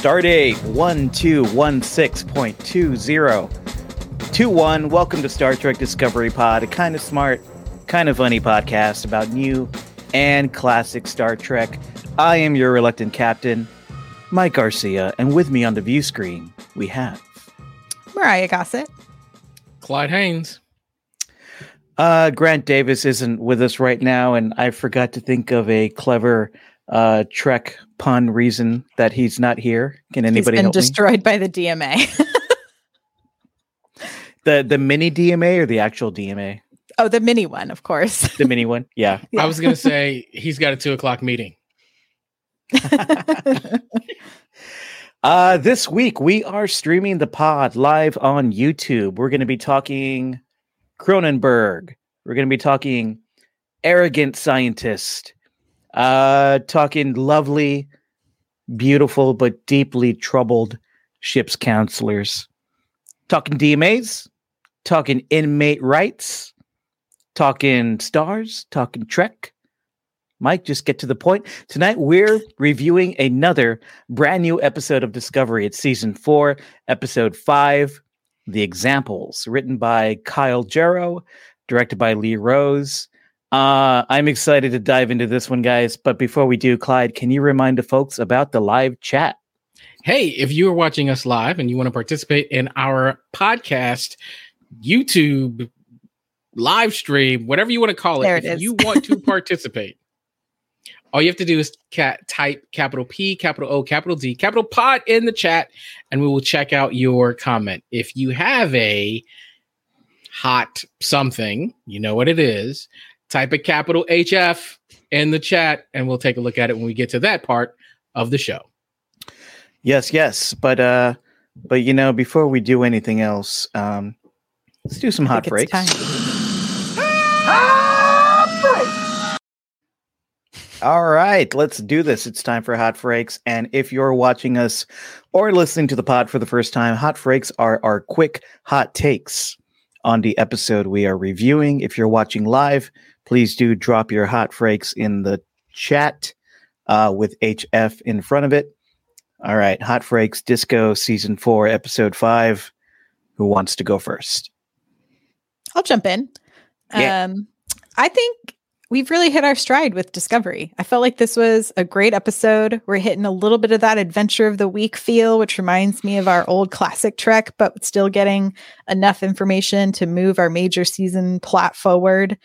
Stardate 1216.2021. Welcome to Star Trek Discovery Pod, a kind of smart, kind of funny podcast about new and classic Star Trek. I am your reluctant captain, Mike Garcia, and with me on the view screen, we have Mariah Gossett, Clyde Haynes. Uh, Grant Davis isn't with us right now, and I forgot to think of a clever uh, Trek pun reason that he's not here. Can anybody he's been help destroyed me? by the DMA. the the mini DMA or the actual DMA? Oh, the mini one, of course. The mini one, yeah. yeah. I was gonna say he's got a two o'clock meeting. uh, this week we are streaming the pod live on YouTube. We're going to be talking Cronenberg. We're going to be talking arrogant scientist. Uh, talking lovely, beautiful, but deeply troubled ship's counselors. Talking DMAs, talking inmate rights, talking stars, talking Trek. Mike, just get to the point. Tonight, we're reviewing another brand new episode of Discovery. It's season four, episode five, The Examples, written by Kyle Jarrow, directed by Lee Rose. Uh, I'm excited to dive into this one, guys. But before we do, Clyde, can you remind the folks about the live chat? Hey, if you are watching us live and you want to participate in our podcast, YouTube live stream, whatever you want to call it, There it if is. you want to participate, all you have to do is cat type capital P, capital O, capital D, capital pod in the chat, and we will check out your comment. If you have a hot something, you know what it is, type a capital HF in the chat, and we'll take a look at it when we get to that part of the show. Yes, yes. But uh but you know, before we do anything else, um let's do some hot think it's breaks. time. All right, let's do this. It's time for hot breaks. And if you're watching us or listening to the pod for the first time, hot breaks are our quick hot takes on the episode we are reviewing. If you're watching live, please do drop your hot breaks in the chat uh, with HF in front of it. All right, hot breaks, disco season four, episode five. Who wants to go first? I'll jump in. Yeah. Um, I think we've really hit our stride with Discovery. I felt like this was a great episode. We're hitting a little bit of that adventure of the week feel, which reminds me of our old classic Trek, but still getting enough information to move our major season plot forward.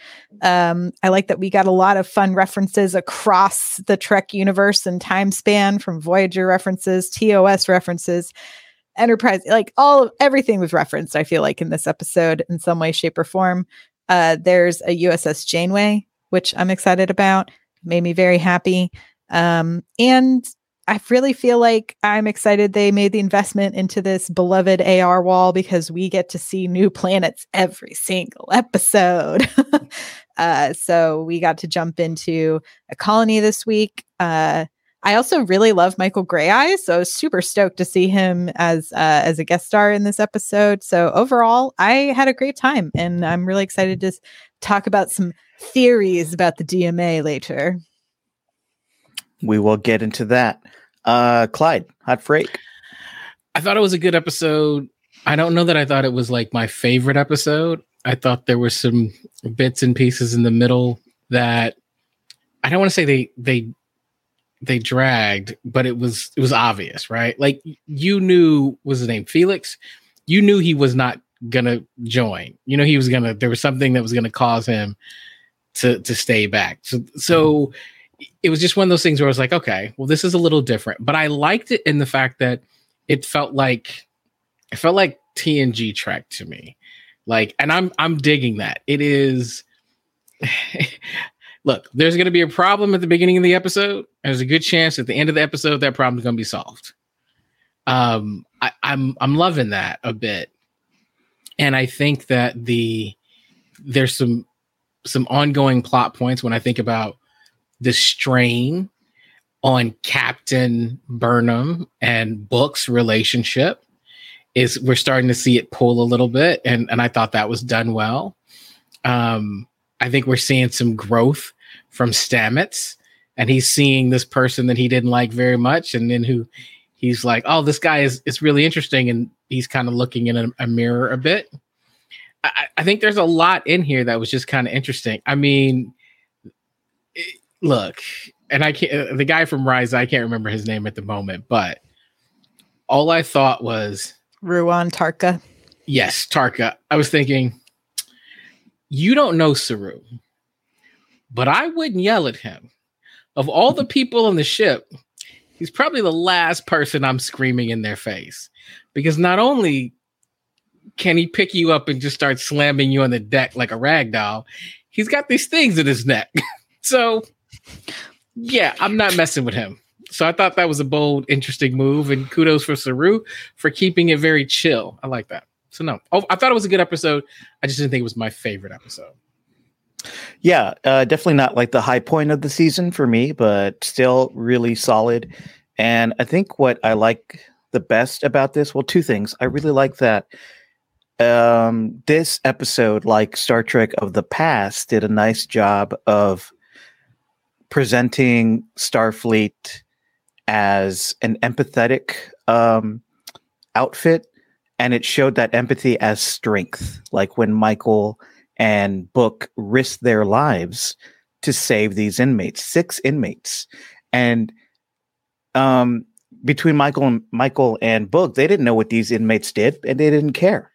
Um, I like that we got a lot of fun references across the Trek universe and time span from Voyager references, TOS references. Enterprise, like all of everything was referenced, I feel like, in this episode in some way, shape, or form. Uh, there's a USS Janeway, which I'm excited about, made me very happy. Um, and I really feel like I'm excited they made the investment into this beloved AR wall because we get to see new planets every single episode. uh, so we got to jump into a colony this week. Uh, I also really love Michael Greyeyes, so I was super stoked to see him as uh, as a guest star in this episode. So overall, I had a great time, and I'm really excited to talk about some theories about the DMA later. We will get into that. Uh, Clyde, hot break. I thought it was a good episode. I don't know that I thought it was like my favorite episode. I thought there were some bits and pieces in the middle that I don't want to say they they they dragged, but it was it was obvious, right? Like you knew was his name Felix. You knew he was not gonna join. You know he was gonna. There was something that was gonna cause him to to stay back. So so mm-hmm. it was just one of those things where I was like, okay, well this is a little different, but I liked it in the fact that it felt like it felt like TNG Trek to me. Like, and I'm I'm digging that. It is look, there's gonna be a problem at the beginning of the episode. There's a good chance at the end of the episode that problem's gonna be solved. Um, I, I'm I'm loving that a bit. And I think that the there's some some ongoing plot points when I think about the strain on Captain Burnham and Book's relationship is we're starting to see it pull a little bit and and I thought that was done well. Um I think we're seeing some growth from Stamets and he's seeing this person that he didn't like very much and then who he's like, "Oh, this guy is is really interesting," and he's kind of looking in a, a mirror a bit. I, I, think there's a lot in here that was just kind of interesting. I mean, it, look, and I can't. Uh, the guy from Rise, I can't remember his name at the moment, but all I thought was Ruon Tarka. Yes, Tarka. I was thinking, you don't know Saru, but I wouldn't yell at him. Of all the people on the ship, he's probably the last person I'm screaming in their face because not only can he pick you up and just start slamming you on the deck like a rag doll, he's got these things in his neck. so, yeah, I'm not messing with him. So I thought that was a bold, interesting move, and kudos for Saru for keeping it very chill. I like that. So no, oh, I thought it was a good episode. I just didn't think it was my favorite episode. Yeah, uh, definitely not like the high point of the season for me, but still really solid. And I think what I like the best about this, well, two things. I really like that um, this episode, like Star Trek of the past, did a nice job of presenting Starfleet as an empathetic um, outfit, and it showed that empathy as strength. Like when Michael and Book risked their lives to save these inmates, six inmates, and um, between Michael and Michael and Book, they didn't know what these inmates did, and they didn't care.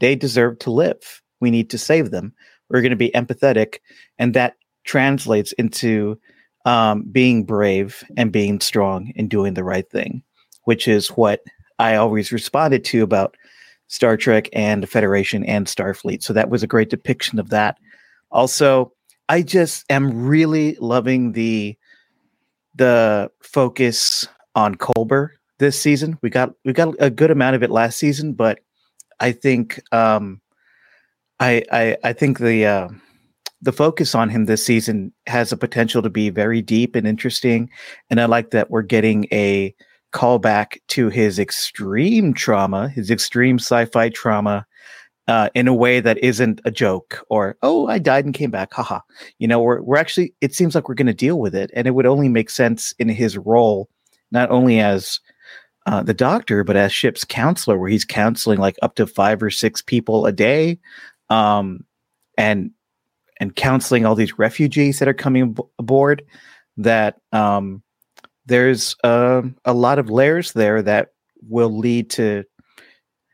They deserve to live. We need to save them. We're going to be empathetic, and that translates into um, being brave and being strong and doing the right thing, which is what I always responded to about Star Trek and Federation and Starfleet. So that was a great depiction of that. Also, I just am really loving the the focus on Culber this season. We got we got a good amount of it last season, but I think um, I, I I think the uh, the focus on him this season has a potential to be very deep and interesting, and I like that we're getting a callback to his extreme trauma, his extreme sci-fi trauma, uh, in a way that isn't a joke or oh I died and came back, haha. You know, we're we're actually it seems like we're going to deal with it, and it would only make sense in his role, not only as uh, the doctor, but as ship's counselor, where he's counseling like up to five or six people a day, um, and and counseling all these refugees that are coming ab- aboard. That um, there's uh, a lot of layers there that will lead to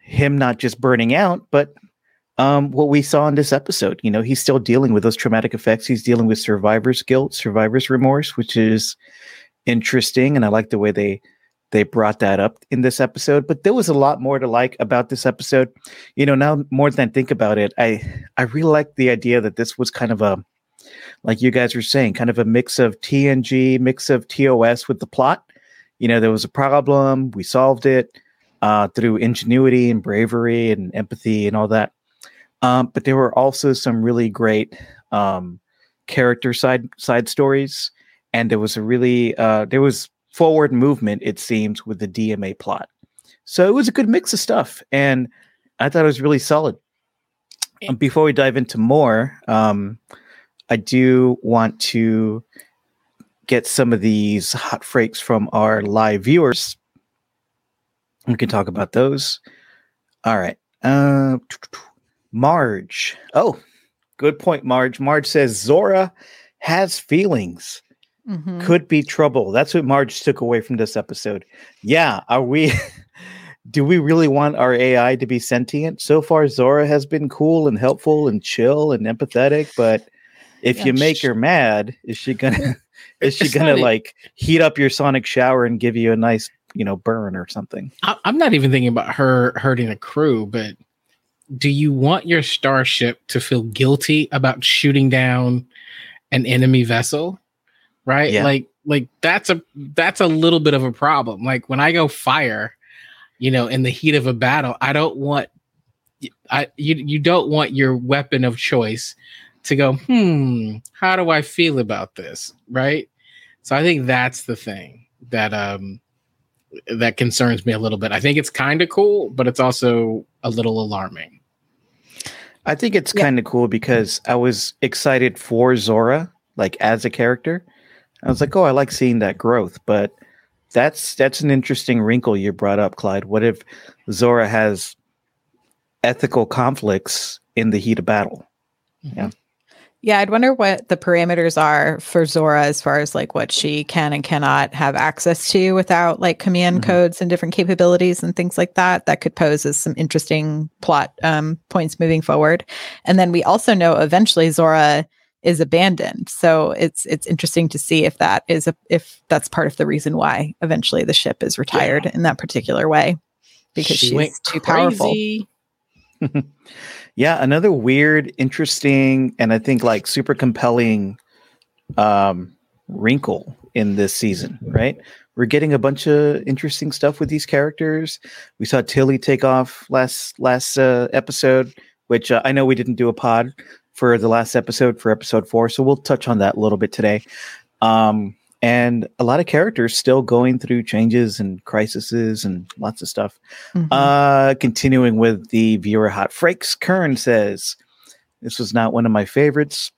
him not just burning out, but um, what we saw in this episode. You know, he's still dealing with those traumatic effects. He's dealing with survivor's guilt, survivor's remorse, which is interesting, and I like the way they they brought that up in this episode but there was a lot more to like about this episode you know now more than I think about it i i really like the idea that this was kind of a like you guys were saying kind of a mix of tng mix of tos with the plot you know there was a problem we solved it uh, through ingenuity and bravery and empathy and all that um, but there were also some really great um, character side side stories and there was a really uh, there was forward movement, it seems, with the DMA plot. So it was a good mix of stuff, and I thought it was really solid. Um, before we dive into more, um, I do want to get some of these hot freaks from our live viewers. We can talk about those. All right. Uh, Marge. Oh, good point, Marge. Marge says Zora has feelings mm-hmm. could be trouble. That's what Marge took away from this episode. Yeah, are we? do we really want our AI to be sentient? So far, Zora has been cool and helpful and chill and empathetic, but if yeah, you make sh- her mad, is she gonna? is she gonna like heat up your sonic shower and give you a nice, you know, burn or something? I'm not even thinking about her hurting the crew, but do you want your starship to feel guilty about shooting down an enemy vessel? right? Yeah. Like like that's a that's a little bit of a problem. Like when I go fire, you know, in the heat of a battle, I don't want I you you don't want your weapon of choice to go, hmm, how do I feel about this? Right? So I think that's the thing that um that concerns me a little bit. I think it's kind of cool, but it's also a little alarming. I think it's yeah. kind of cool because I was excited for Zora, like as a character, I was like, oh, I like seeing that growth, but that's that's an interesting wrinkle you brought up, Clyde. What if Zora has ethical conflicts in the heat of battle? Yeah. Yeah, I'd wonder what the parameters are for Zora as far as like what she can and cannot have access to without like command Mhm. codes and different capabilities and things like that. That could pose as some interesting plot um, points moving forward. And then we also know eventually Zora is abandoned, so it's it's interesting to see if that is a if that's part of the reason why eventually the ship is retired in that particular way because She she's too powerful. Yeah, another weird, interesting, and I think like super compelling um wrinkle in this season, right? We're getting a bunch of interesting stuff with these characters. We saw Tilly take off last last uh, episode, which uh, I know we didn't do a pod for the last episode for episode 4, so we'll touch on that a little bit today. Um and a lot of characters still going through changes and crises and lots of stuff. Mhm. Uh, continuing with the viewer hot frakes, Kern says, This was not one of my favorites.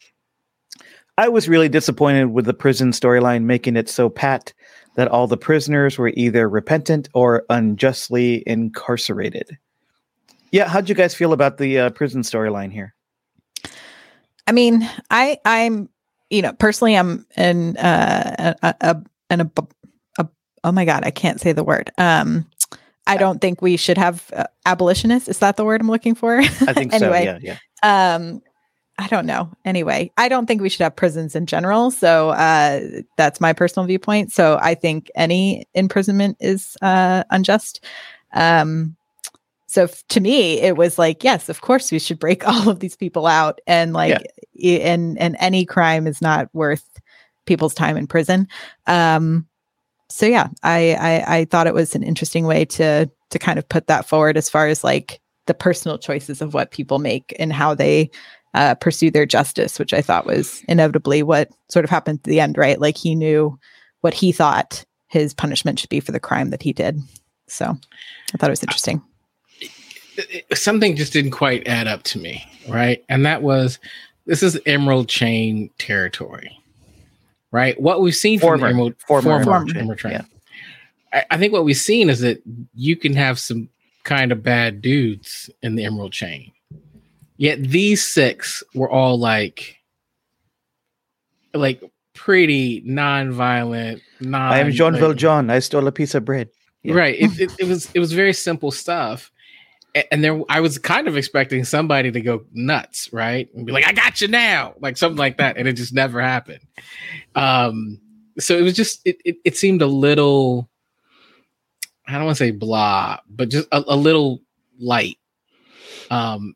I was really disappointed with the prison storyline, making it so pat that all the prisoners were either repentant or unjustly incarcerated. Yeah, how'd you guys feel about the uh, prison storyline here? I mean, I I'm you know personally I'm an uh a, a an a, a oh my god I can't say the word um I don't think we should have uh, abolitionists is that the word I'm looking for I think Anyway. so. Yeah, yeah. um I don't know anyway I don't think we should have prisons in general so uh that's my personal viewpoint so I think any imprisonment is uh unjust um so f- to me it was like yes of course we should break all of these people out and like and and any crime is not worth people's time in prison. Um so yeah I, I i thought it was an interesting way to to kind of put that forward as far as like the personal choices of what people make and how they uh, pursue their justice which i thought was inevitably what sort of happened at the end right? Like he knew what he thought his punishment should be for the crime that he did. So i thought it was interesting. Something just didn't quite add up to me, right? And that was this is Emerald Chain territory, right? What we've seen from Former- the Emerald, former Emerald Chain, Emerald Chain. yeah. I, I think what we've seen is that you can have some kind of bad dudes in the Emerald Chain. Yet these six were all like, like pretty non-violent. Non. I am Jean like- Valjean. I stole a piece of bread. Yeah. Right. It, it, it was it was very simple stuff. And there I was kind of expecting somebody to go nuts, right? And be like, I got you now, like something like that. And it just never happened. Um, so it was just it it, it seemed a little I don't want to say blah, but just a, a little light. Um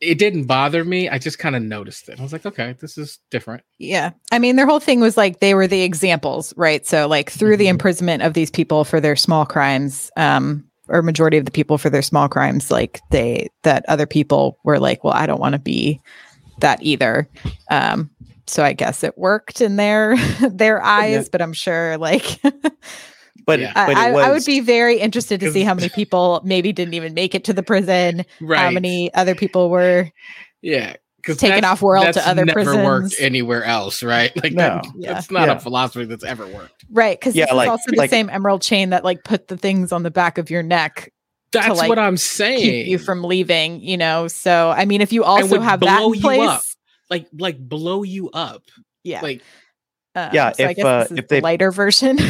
it didn't bother me. I just kind of noticed it. I was like, okay, this is different. Yeah. I mean, their whole thing was like they were the examples, right? So, like, through the Mhm. imprisonment of these people for their small crimes, um, or majority of the people for their small crimes, like they, that other people were like, well, I don't want to be that either. Um, so I guess it worked in their their eyes, but I'm sure like But, Yeah. but it I, I would be very interested to see how many people maybe didn't even make it to the prison, Right. how many other people were Yeah, because Taken off world to other never prisons. worked anywhere else, right? Like No. that, Yeah. that's not Yeah. a philosophy that's ever worked. right because Yeah, this like- also the like- same emerald chain that like put the things on the back of your neck That's like, what I'm saying. keep you from leaving, you know. So I mean, if you also would have that blow in you place, up. like like blow you up. yeah, Like um, Yeah, So I if, guess uh, this is if the lighter version.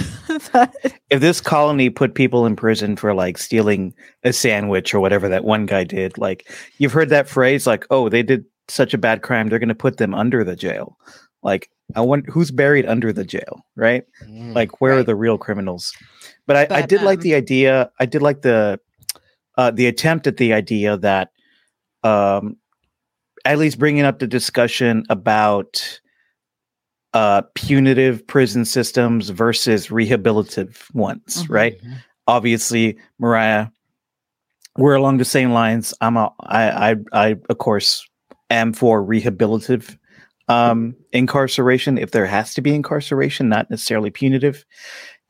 If this colony put people in prison for like stealing a sandwich or whatever that one guy did, like you've heard that phrase, like, oh, they did such a bad crime, they're going to put them under the jail. Like, I wonder who's buried under the jail, right? mm, Like, where are the real criminals? But I, I But, did like um, the idea. I did like the uh, the attempt at the idea that, um, at least bringing up the discussion about uh, punitive prison systems versus rehabilitative ones, Mhm. right? mhm. obviously mariah we're along the same lines i'm a, I, I i of course am for rehabilitative um incarceration if there has to be incarceration not necessarily punitive.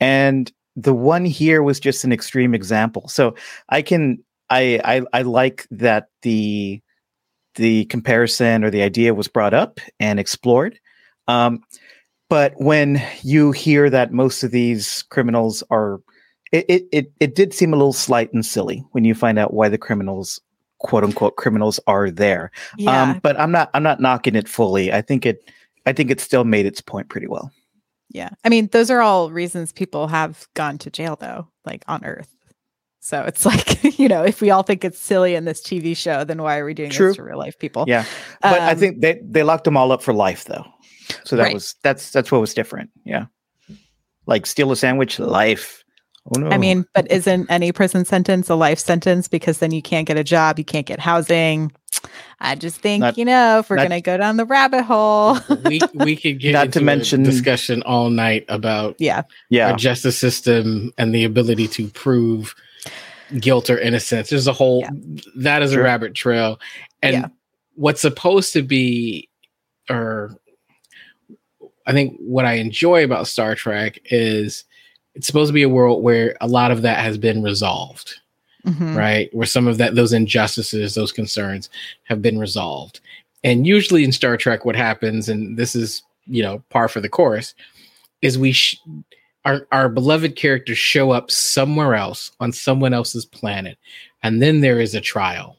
And the one here was just an extreme example. So i can i i, I like that the the comparison or the idea was brought up and explored. Um but when you hear that most of these criminals are it, it it it did seem a little slight and silly when you find out why the criminals quote unquote criminals are there Yeah. um but i'm not i'm not knocking it fully i think it i think it still made its point pretty well yeah. I mean, those are all reasons people have gone to jail though, like on earth. So it's like, you know, if we all think it's silly in this TV show, then why are we doing True. this to real life people? yeah but i Um, think they they locked them all up for life though so that Right. was that's that's what was different yeah like steal a sandwich life oh no I mean, but isn't any prison sentence a life sentence because then you can't get a job, you can't get housing? I just think, Not- you know, if we're not- going to go down the rabbit hole. we we could get Not into to a mention- discussion all night about yeah. yeah our justice system and the ability to prove guilt or innocence. There's a whole Yeah. that is Sure. a rabbit trail. And Yeah. what's supposed to be or I think what I enjoy about Star Trek is it's supposed to be a world where a lot of that has been resolved Mhm. right? Where some of that those injustices, those concerns have been resolved. And usually in Star Trek, what happens, and this is you know par for the course, is we sh- our our beloved characters show up somewhere else on someone else's planet, and then there is a trial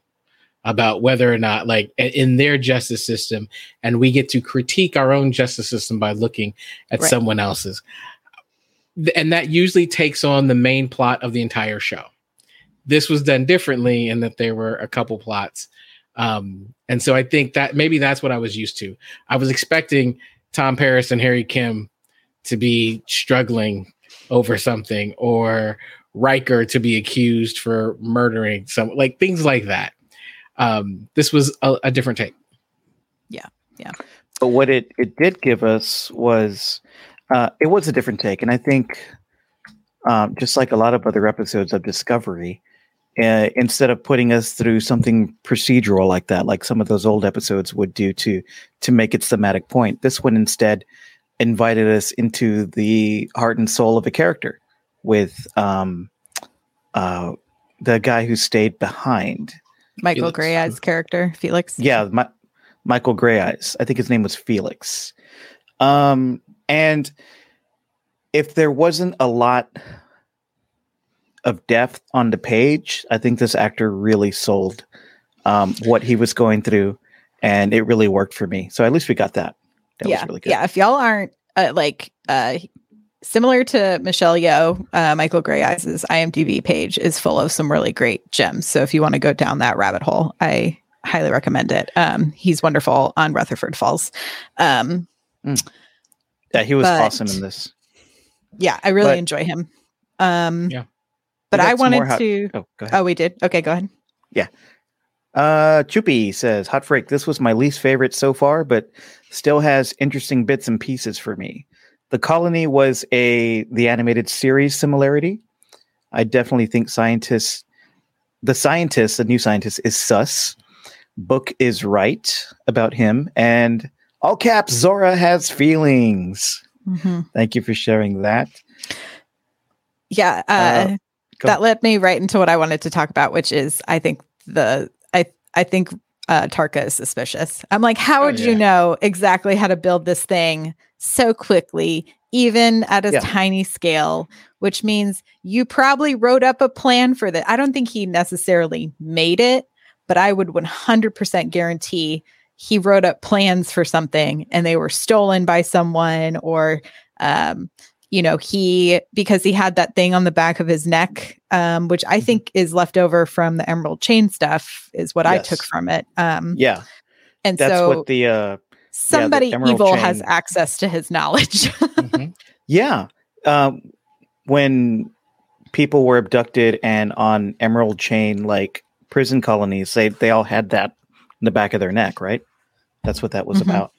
about whether or not like in their justice system and we get to critique our own justice system by looking at Right. someone else's and that usually takes on the main plot of the entire show this was done differently in that there were a couple plots um and so i think that maybe that's what i was used to i was expecting tom paris and harry kim to be struggling over something or Riker to be accused for murdering some like things like that um this was a, a different take Yeah. Yeah. But what it it did give us was uh, it was a different take, and I think um, just like a lot of other episodes of Discovery, uh, instead of putting us through something procedural like that, like some of those old episodes would do to to make its thematic point, this one instead invited us into the heart and soul of a character with um, uh, the guy who stayed behind. Michael Felix. Greyeyes character, Felix. Yeah, my, Michael Greyeyes. I think his name was Felix. Um, and if there wasn't a lot of depth on the page, I think this actor really sold um, what he was going through, and it really worked for me. So at least we got that. That yeah. was really good. Yeah. If y'all aren't uh, like uh, similar to Michelle Yeoh, uh, Michael Greyeyes' IMDb page is full of some really great gems. So if you want to go down that rabbit hole, I highly recommend it. Um, he's wonderful on Rutherford Falls. Um, Yeah, he was But- awesome in this. yeah, I really But- enjoy him. Um, Yeah. But I wanted hot- to. Oh, go ahead. Oh, we did. Okay, go ahead. Yeah. Uh, Choopy says, "Hot freak. This was my least favorite so far, but still has interesting bits and pieces for me. The colony was a the animated series similarity. I definitely think scientists, the scientist, the new scientist, is sus. Book is right about him, and all caps. Zora has feelings. Mhm. Thank you for sharing that. Yeah, uh, Uh, that led me right into what I wanted to talk about, which is I think the I I think uh, Tarka is suspicious. I'm like, how Oh, would you know exactly how to build this thing so quickly, even at a Yeah. tiny scale? Which means you probably wrote up a plan for that. I don't think he necessarily made it, but I would 100% guarantee he wrote up plans for something and they were stolen by someone or um, you know he because he had that thing on the back of his neck um, which i Mhm. think is left over from the emerald chain stuff is what i took from it um, Yeah, and that's so what the uh, somebody emerald evil has access to his knowledge Mhm. Yeah. Um, when people were abducted and on Emerald Chain, like prison colonies, they, they all had that in the back of their neck, right? That's what that was Mhm. about.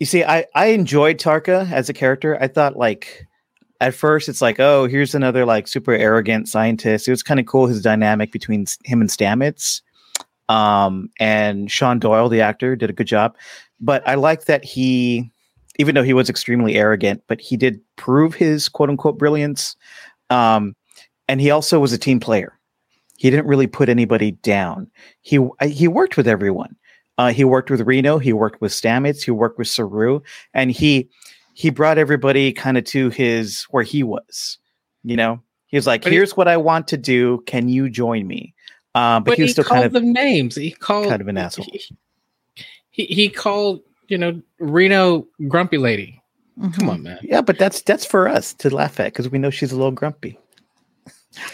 You see, I, I enjoyed Tarka as a character. I thought, like, at first, it's like, oh, here's another, like, super arrogant scientist. It was kind of cool, his dynamic between him and Stamets. Um, and Shawn Doyle, the actor, did a good job. But I like that he even though he was extremely arrogant, but he did prove his quote unquote brilliance. Um, and he also was a team player. He didn't really put anybody down. He uh, he worked with everyone. Uh, he worked with Reno. He worked with Stamets. He worked with Saru, and he he brought everybody kind of to his where he was. You know, he was like, But he- "Here's what I want to do. Can you join me?" Um, but, but he he, was still called kind of them names. He called kind of an asshole. He, he, he called you know Reno grumpy lady. Come Mhm. on, man. yeah. But that's that's for us to laugh at because we know she's a little grumpy.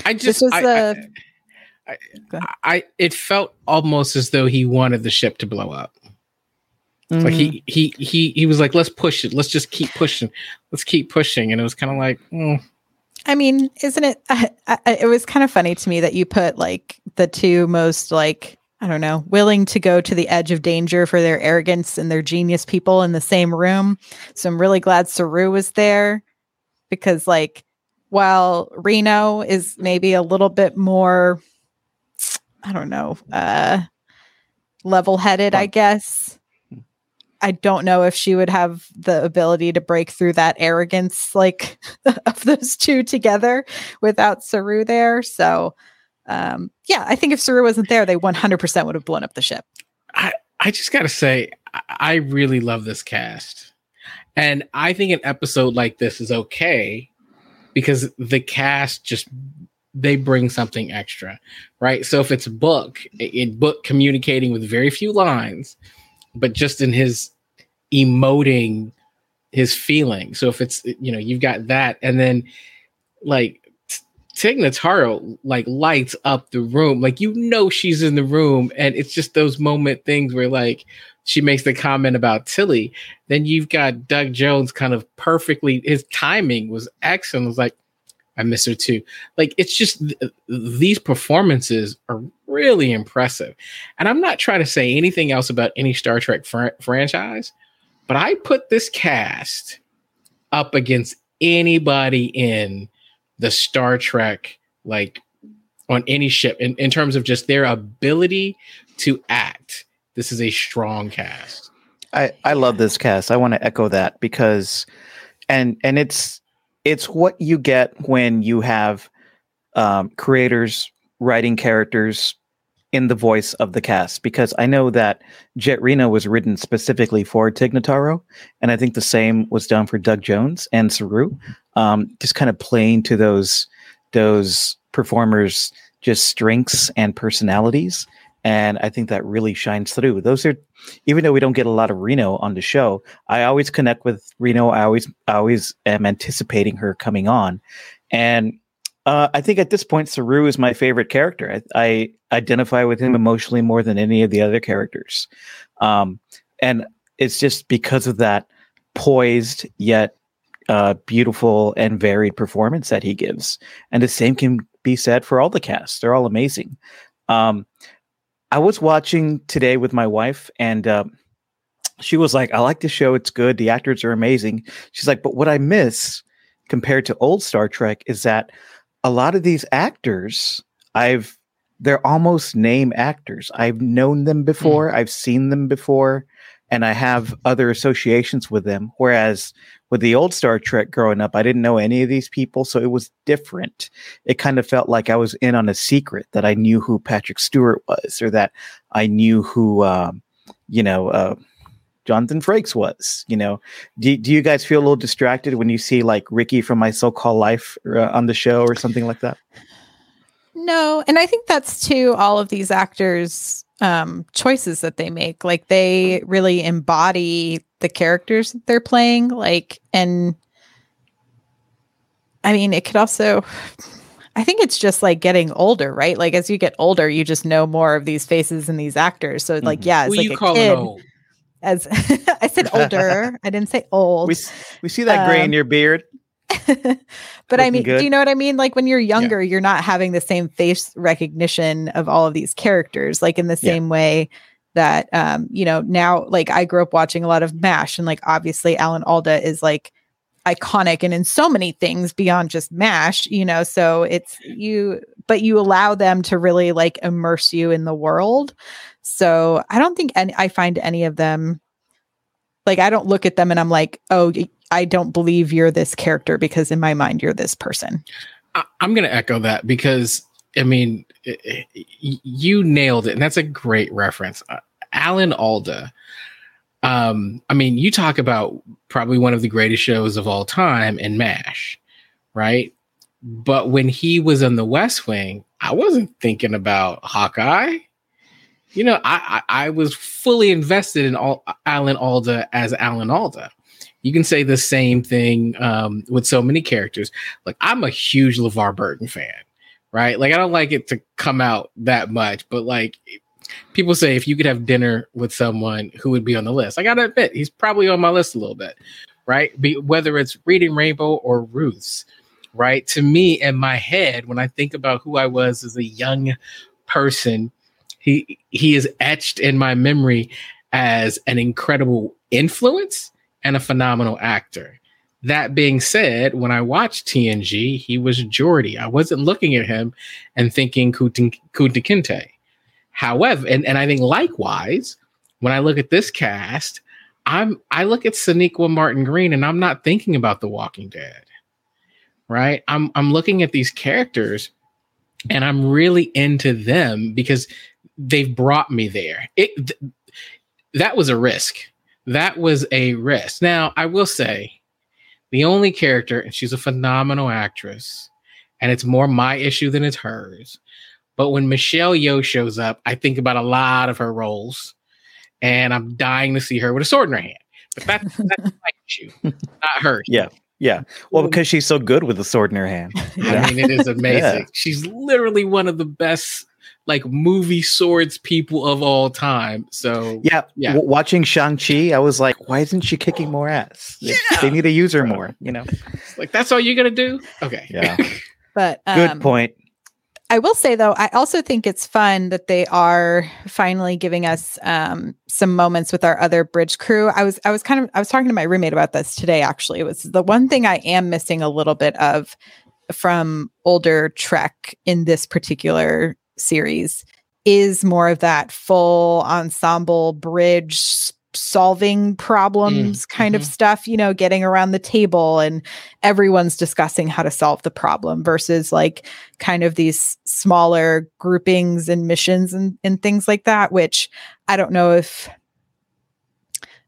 I This just was I, the- I, Go I. I it felt almost as though he wanted the ship to blow up. Like Mm. he he he he was like, let's push it. Let's just keep pushing. Let's keep pushing. And it was kind of like, mm, I mean, isn't it? I, I, it was kind of funny to me that you put like the two most like I don't know, willing to go to the edge of danger for their arrogance and their genius people in the same room. So I'm really glad Saru was there because like while Reno is maybe a little bit more I don't know, uh level-headed, I guess. I don't know if she would have the ability to break through that arrogance like of those two together without Saru there. So um yeah, I think if Saru wasn't there, they 100% would have blown up the ship. I just gotta say, I, I really love this cast. And I think an episode like this is okay because the cast just they bring something extra, right? So if it's book, in book communicating with very few lines, but just in his emoting his feeling. So if it's you know, you've got that, and then like Tig Notaro like lights up the room. Like you know she's in the room, and it's just those moment things where like she makes the comment about Tilly. Then you've got Doug Jones kind of perfectly his timing was excellent. It was like, I miss her too. Like it's just th- these performances are really impressive. And I'm not trying to say anything else about any Star Trek fr- franchise, but I put this cast up against anybody in the Star Trek, like on any ship, in, in terms of just their ability to act. This is a strong cast. I I love this cast. I want to echo that because, and and it's it's what you get when you have um, creators writing characters in the voice of the cast. Because I know that Jet Reno was written specifically for Tig Notaro, and I think the same was done for Doug Jones and Saru. Um, just kind of playing to those those performers' just strengths and personalities. And I think that really shines through. Those are even though we don't get a lot of Reno on the show, I always connect with Reno. I always, I always am anticipating her coming on, and uh, I think at this point, Saru is my favorite character. I, I identify with him emotionally more than any of the other characters, um, and it's just because of that poised yet uh, beautiful and varied performance that he gives. And the same can be said for all the cast; they're all amazing. Um, I was watching today with my wife, and uh, she was like, "I like the show; it's good. The actors are amazing." She's like, "But what I miss compared to old Star Trek is that a lot of these actors, I've they're almost name actors. I've known them before, I've seen them before, and I have other associations with them. Whereas with the old Star Trek growing up, I didn't know any of these people, so it was different. It kind of felt like I was in on a secret that I knew who Patrick Stewart was, or that I knew who, um, you know, uh, Jonathan Frakes was. You know, do do you guys feel a little distracted when you see like Rickie from My So Called Life uh, on the show or something like that? No, and I think that's too all of these actors um choices that they make. Like they really embody the characters that they're playing like and I mean, it could also I think it's just like getting older, right? Like as you get older, you just know more of these faces and these actors. So like Mhm. yeah, as Who like you a calling kid, old? as I said older, I didn't say old. We we see that gray in Um, your beard. but I mean, good. do you know what I mean? Like when you're younger, you're not having the same face recognition of all of these characters, like in the Yeah. same way that um, you know, now like I grew up watching a lot of MASH and like obviously Alan Alda is like iconic and in so many things beyond just MASH, you know, so it's you but you allow them to really like immerse you in the world. So I don't think any I find any of them like I don't look at them and I'm like, oh, I don't believe you're this character because in my mind you're this person. I, I'm going to echo that because I mean, i- i- y- you nailed it, and that's a great reference. Uh, Alan Alda, Um, I mean, you talk about probably one of the greatest shows of all time in MASH, right? But when he was in the West Wing, I wasn't thinking about Hawkeye. You know, I I, I was fully invested in all Alan Alda as Alan Alda. You can say the same thing um, with so many characters. Like I'm a huge LeVar Burton fan, right? Like I don't like it to come out that much, but like people say if you could have dinner with someone who would be on the list, I gotta admit he's probably on my list a little bit, right? Be, whether it's Reading Rainbow or Roots, right? To me, in my head, when I think about who I was as a young person, he he is etched in my memory as an incredible influence and a phenomenal actor. That being said, when I watched TNG, he was Geordi. I wasn't looking at him and thinking Kunta Kinte. However, and, and I think likewise, when I look at this cast, I'm I look at Sonequa Martin Green and I'm not thinking about The Walking Dead. Right? I'm I'm looking at these characters and I'm really into them because they've brought me there. It th- that was a risk. That was a risk. Now, I will say the only character, and she's a phenomenal actress, and it's more my issue than it's hers. But when Michelle Yeoh shows up, I think about a lot of her roles, and I'm dying to see her with a sword in her hand. But that's, that's my issue, not hers. Yeah. Yeah. Well, because she's so good with the sword in her hand. I mean, it is amazing. Yeah. She's literally one of the best like movie swords people of all time. So yeah, yeah. W- watching Shang Chi, I was like, why isn't she kicking more ass? Yeah. They need to use her more. You know, like that's all you're gonna do. Okay. Yeah. but um, good point. I will say though, I also think it's fun that they are finally giving us um, some moments with our other bridge crew. I was I was kind of I was talking to my roommate about this today. Actually, it was the one thing I am missing a little bit of from older Trek in this particular series is more of that full ensemble bridge solving problems mm, kind mm-hmm. of stuff, you know, getting around the table and everyone's discussing how to solve the problem versus like kind of these smaller groupings and missions and, and things like that, which I don't know if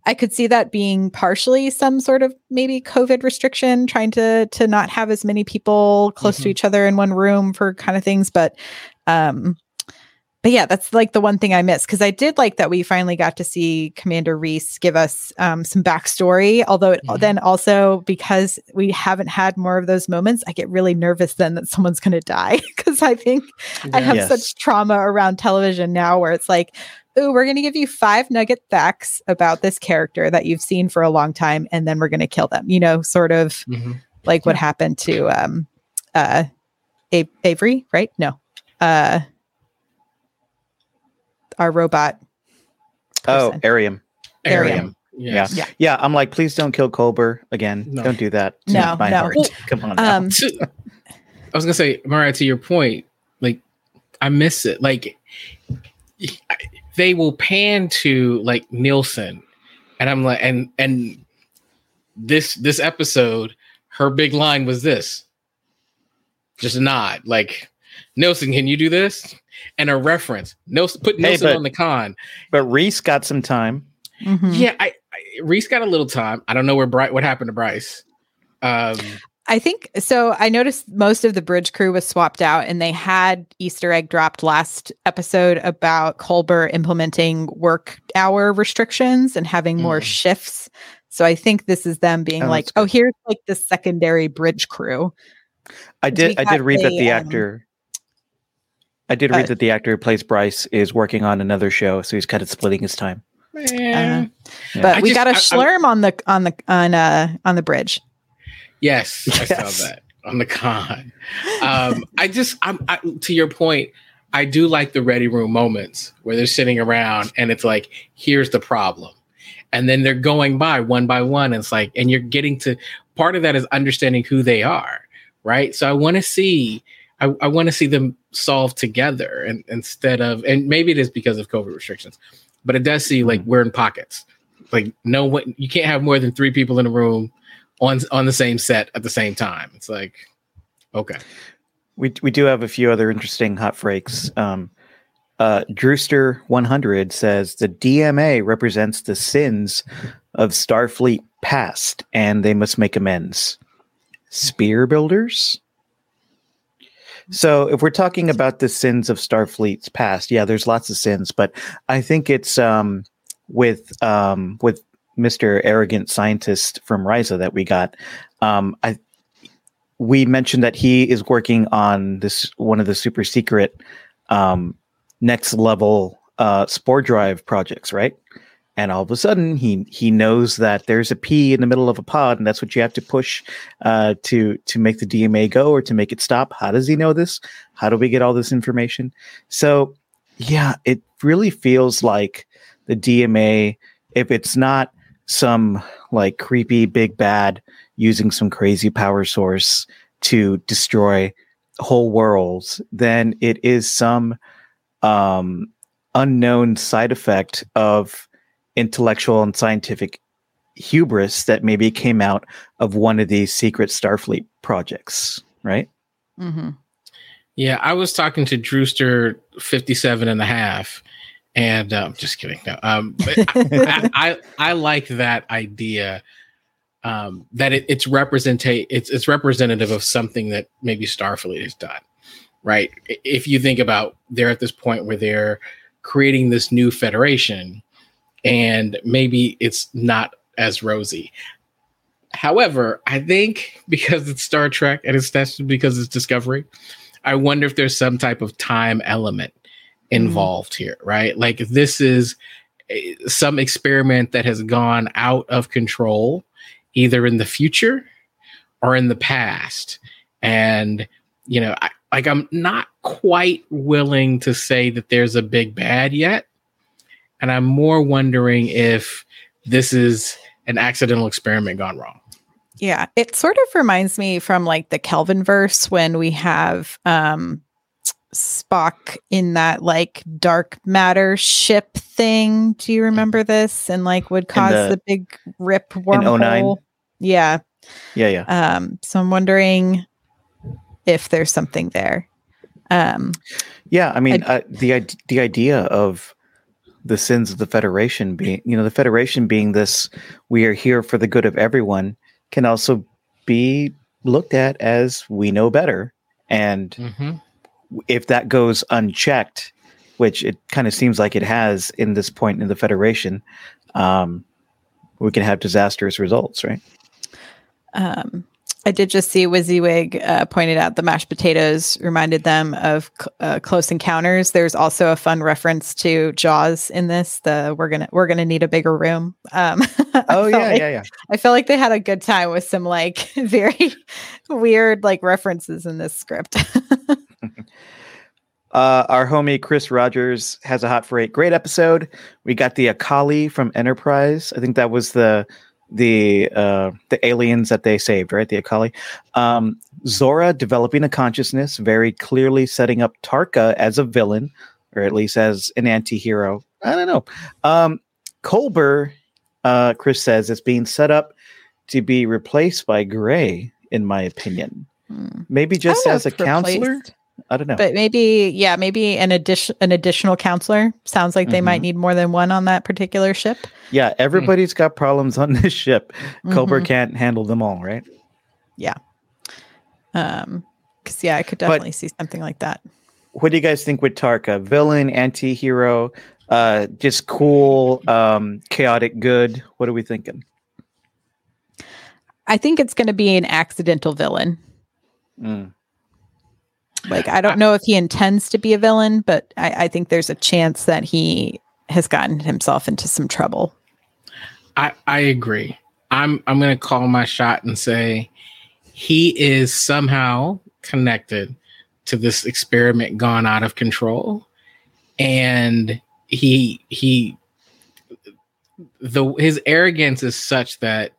I could see that being partially some sort of maybe COVID restriction, trying to to not have as many people close mm-hmm. to each other in one room for kind of things. But um but yeah, that's like the one thing I missed because I did like that we finally got to see Commander Rhys give us um, some backstory. Although mm-hmm. then also because we haven't had more of those moments, I get really nervous then that someone's going to die because I think yeah. I have yes. such trauma around television now where it's like, oh, we're going to give you five nugget facts about this character that you've seen for a long time, and then we're going to kill them. You know, sort of mm-hmm. like what happened to um, uh, a- Avery, right? No. Uh, our robot. Person. Oh, Airiam. Airiam. Yes. Yeah. yeah. I'm like, please don't kill Culber again. No. Don't do that. No, my no. heart. Well, Come on. Um, I was gonna say, Mariah, to your point, like I miss it. Like they will pan to like Nilsson, and I'm like, and and this this episode, her big line was this. Just a nod, like Nilsson, can you do this? And a reference. Nilsson put Nilsson hey, but, on the conn. But Rhys got some time. Mm-hmm. Yeah, I, I, Rhys got a little time. I don't know where Bryce. What happened to Bryce? Um, I think so. I noticed most of the bridge crew was swapped out, and they had Easter egg dropped last episode about Culber implementing work hour restrictions and having mm. more shifts. So I think this is them being oh, like, "Oh, here's like the secondary bridge crew." I did. I did read a, that the um, actor I did read uh, that the actor who plays Bryce is working on another show, so he's kind of splitting his time. Uh, yeah. But I we just, got a slurm on the on the on uh on the bridge. Yes, I saw that on the conn. Um, I just I'm I, to your point. I do like the ready room moments where they're sitting around and it's like, here's the problem. And then they're going by one by one. And it's like, and you're getting to part of that is understanding who they are. Right. So I want to see I, I want to see them solve together and instead of and maybe it is because of COVID restrictions, but it does see like mm-hmm. we're in pockets. Like no one you can't have more than three people in a room on on the same set at the same time. It's like okay. We we do have a few other interesting hot freaks. Um uh, Drewster 100 says the DMA represents the sins of Starfleet past, and they must make amends. Sphere builders. So, if we're talking about the sins of Starfleet's past, yeah, there's lots of sins, but I think it's um, with um, with Mister Arrogant Scientist from Risa that we got. Um, I we mentioned that he is working on this one of the super secret um, next level uh, spore drive projects, right? And all of a sudden, he he knows that there's a P in the middle of a pod, and that's what you have to push uh, to to make the DMA go or to make it stop. How does he know this? How do we get all this information? So, yeah, it really feels like the DMA, if it's not some like creepy big bad using some crazy power source to destroy whole worlds, then it is some um, unknown side effect of intellectual and scientific hubris that maybe came out of one of these secret Starfleet projects, right? Mm-hmm. Yeah, I was talking to Drewster 57 and a half, and um, just kidding. No, um, but I, I, I like that idea um, that it, it's representate it's it's representative of something that maybe Starfleet has done, right? If you think about they're at this point where they're creating this new federation, and maybe it's not as rosy. However, I think because it's Star Trek and it's tested because it's Discovery, I wonder if there's some type of time element involved mm-hmm. here, right? Like this is some experiment that has gone out of control, either in the future or in the past. And, you know, I, like I'm not quite willing to say that there's a big bad yet and I'm more wondering if this is an accidental experiment gone wrong. Yeah, it sort of reminds me from like the Kelvin verse when we have um Spock in that like dark matter ship thing. Do you remember this? And like would cause the, the, big rip wormhole. Yeah. Yeah, yeah. Um, so I'm wondering if there's something there. Um, yeah, I mean, uh, the the idea of the sins of the Federation being, you know, the Federation being this, we are here for the good of everyone, can also be looked at as we know better. And mm-hmm. if that goes unchecked, which it kind of seems like it has in this point in the Federation, um, we can have disastrous results, right? Um, I did just see WYSIWYG uh, pointed out the mashed potatoes reminded them of uh, Close Encounters. There's also a fun reference to Jaws in this. The we're gonna we're gonna need a bigger room. Um, oh yeah, like, yeah, yeah. I felt like they had a good time with some like very weird like references in this script. Uh, our homie Chris Rogers has a hot for eight. Great episode. We got the Akaali from Enterprise. I think that was the the uh, the aliens that they saved, right? The Akaali. Um, Zora developing a consciousness, very clearly setting up Tarka as a villain, or at least as an anti-hero. I don't know. Um, Culber, uh, Chris says, is being set up to be replaced by Gray, in my opinion. Hmm. Maybe just as a replaced. counselor. I don't know. But maybe, yeah, maybe an addition, an additional counselor. Sounds like they mm-hmm. might need more than one on that particular ship. Yeah, everybody's mm. got problems on this ship. mm mm can't handle them all, right? Yeah. Um, because yeah, I could definitely but, see something like that. What do you guys think with Tarka? Villain, anti-hero, uh, just cool, um, chaotic good. What are we thinking? I think it's going to be an accidental villain. Mm. Like, I don't know if he intends to be a villain, but I, I think there's a chance that he has gotten himself into some trouble. I, I agree. I'm I'm gonna call my shot and say he is somehow connected to this experiment gone out of control. And he he the his arrogance is such that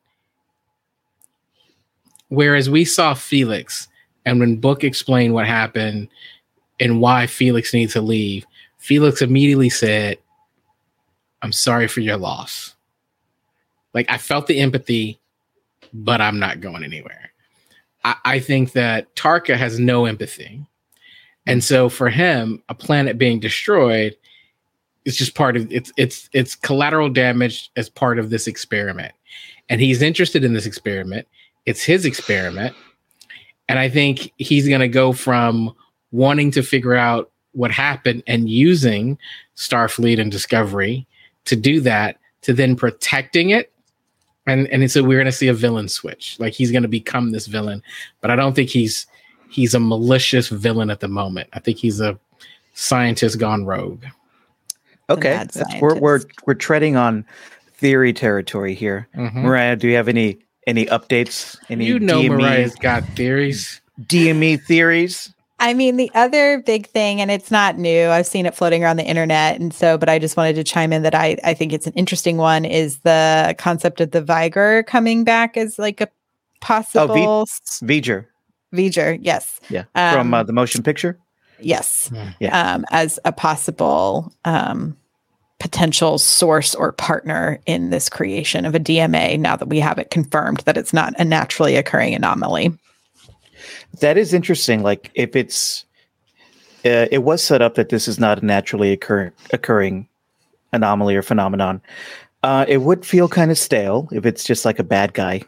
whereas we saw Felix and when Book explained what happened and why Felix needs to leave, Felix immediately said, I'm sorry for your loss. Like I felt the empathy, but I'm not going anywhere. I, I think that Tarka has no empathy. And so for him, a planet being destroyed is just part of it's it's it's collateral damage as part of this experiment. And he's interested in this experiment. It's his experiment. And I think he's going to go from wanting to figure out what happened and using Starfleet and Discovery to do that to then protecting it. And and so we're going to see a villain switch. Like he's going to become this villain, but I don't think he's he's a malicious villain at the moment. I think he's a scientist gone rogue. Okay, we're we're we're treading on theory territory here. Mm-hmm. Mariah, do you have any any updates? Any you know, DME, Mariah's got theories. DME theories. I mean, the other big thing, and it's not new, I've seen it floating around the internet. And so, but I just wanted to chime in that I, I think it's an interesting one is the concept of the V'ger coming back as like a possible. Oh, v- V'ger. V'ger, yes. Yeah. Um, From uh, um, the motion picture? Yes. Yeah. Um, as a possible um, potential source or partner in this creation of a DMA now that we have it confirmed that it's not a naturally occurring anomaly. That is interesting. Like if it's, uh, it was set up that this is not a naturally occur- occurring anomaly or phenomenon. Uh, it would feel kind of stale if it's just like a bad guy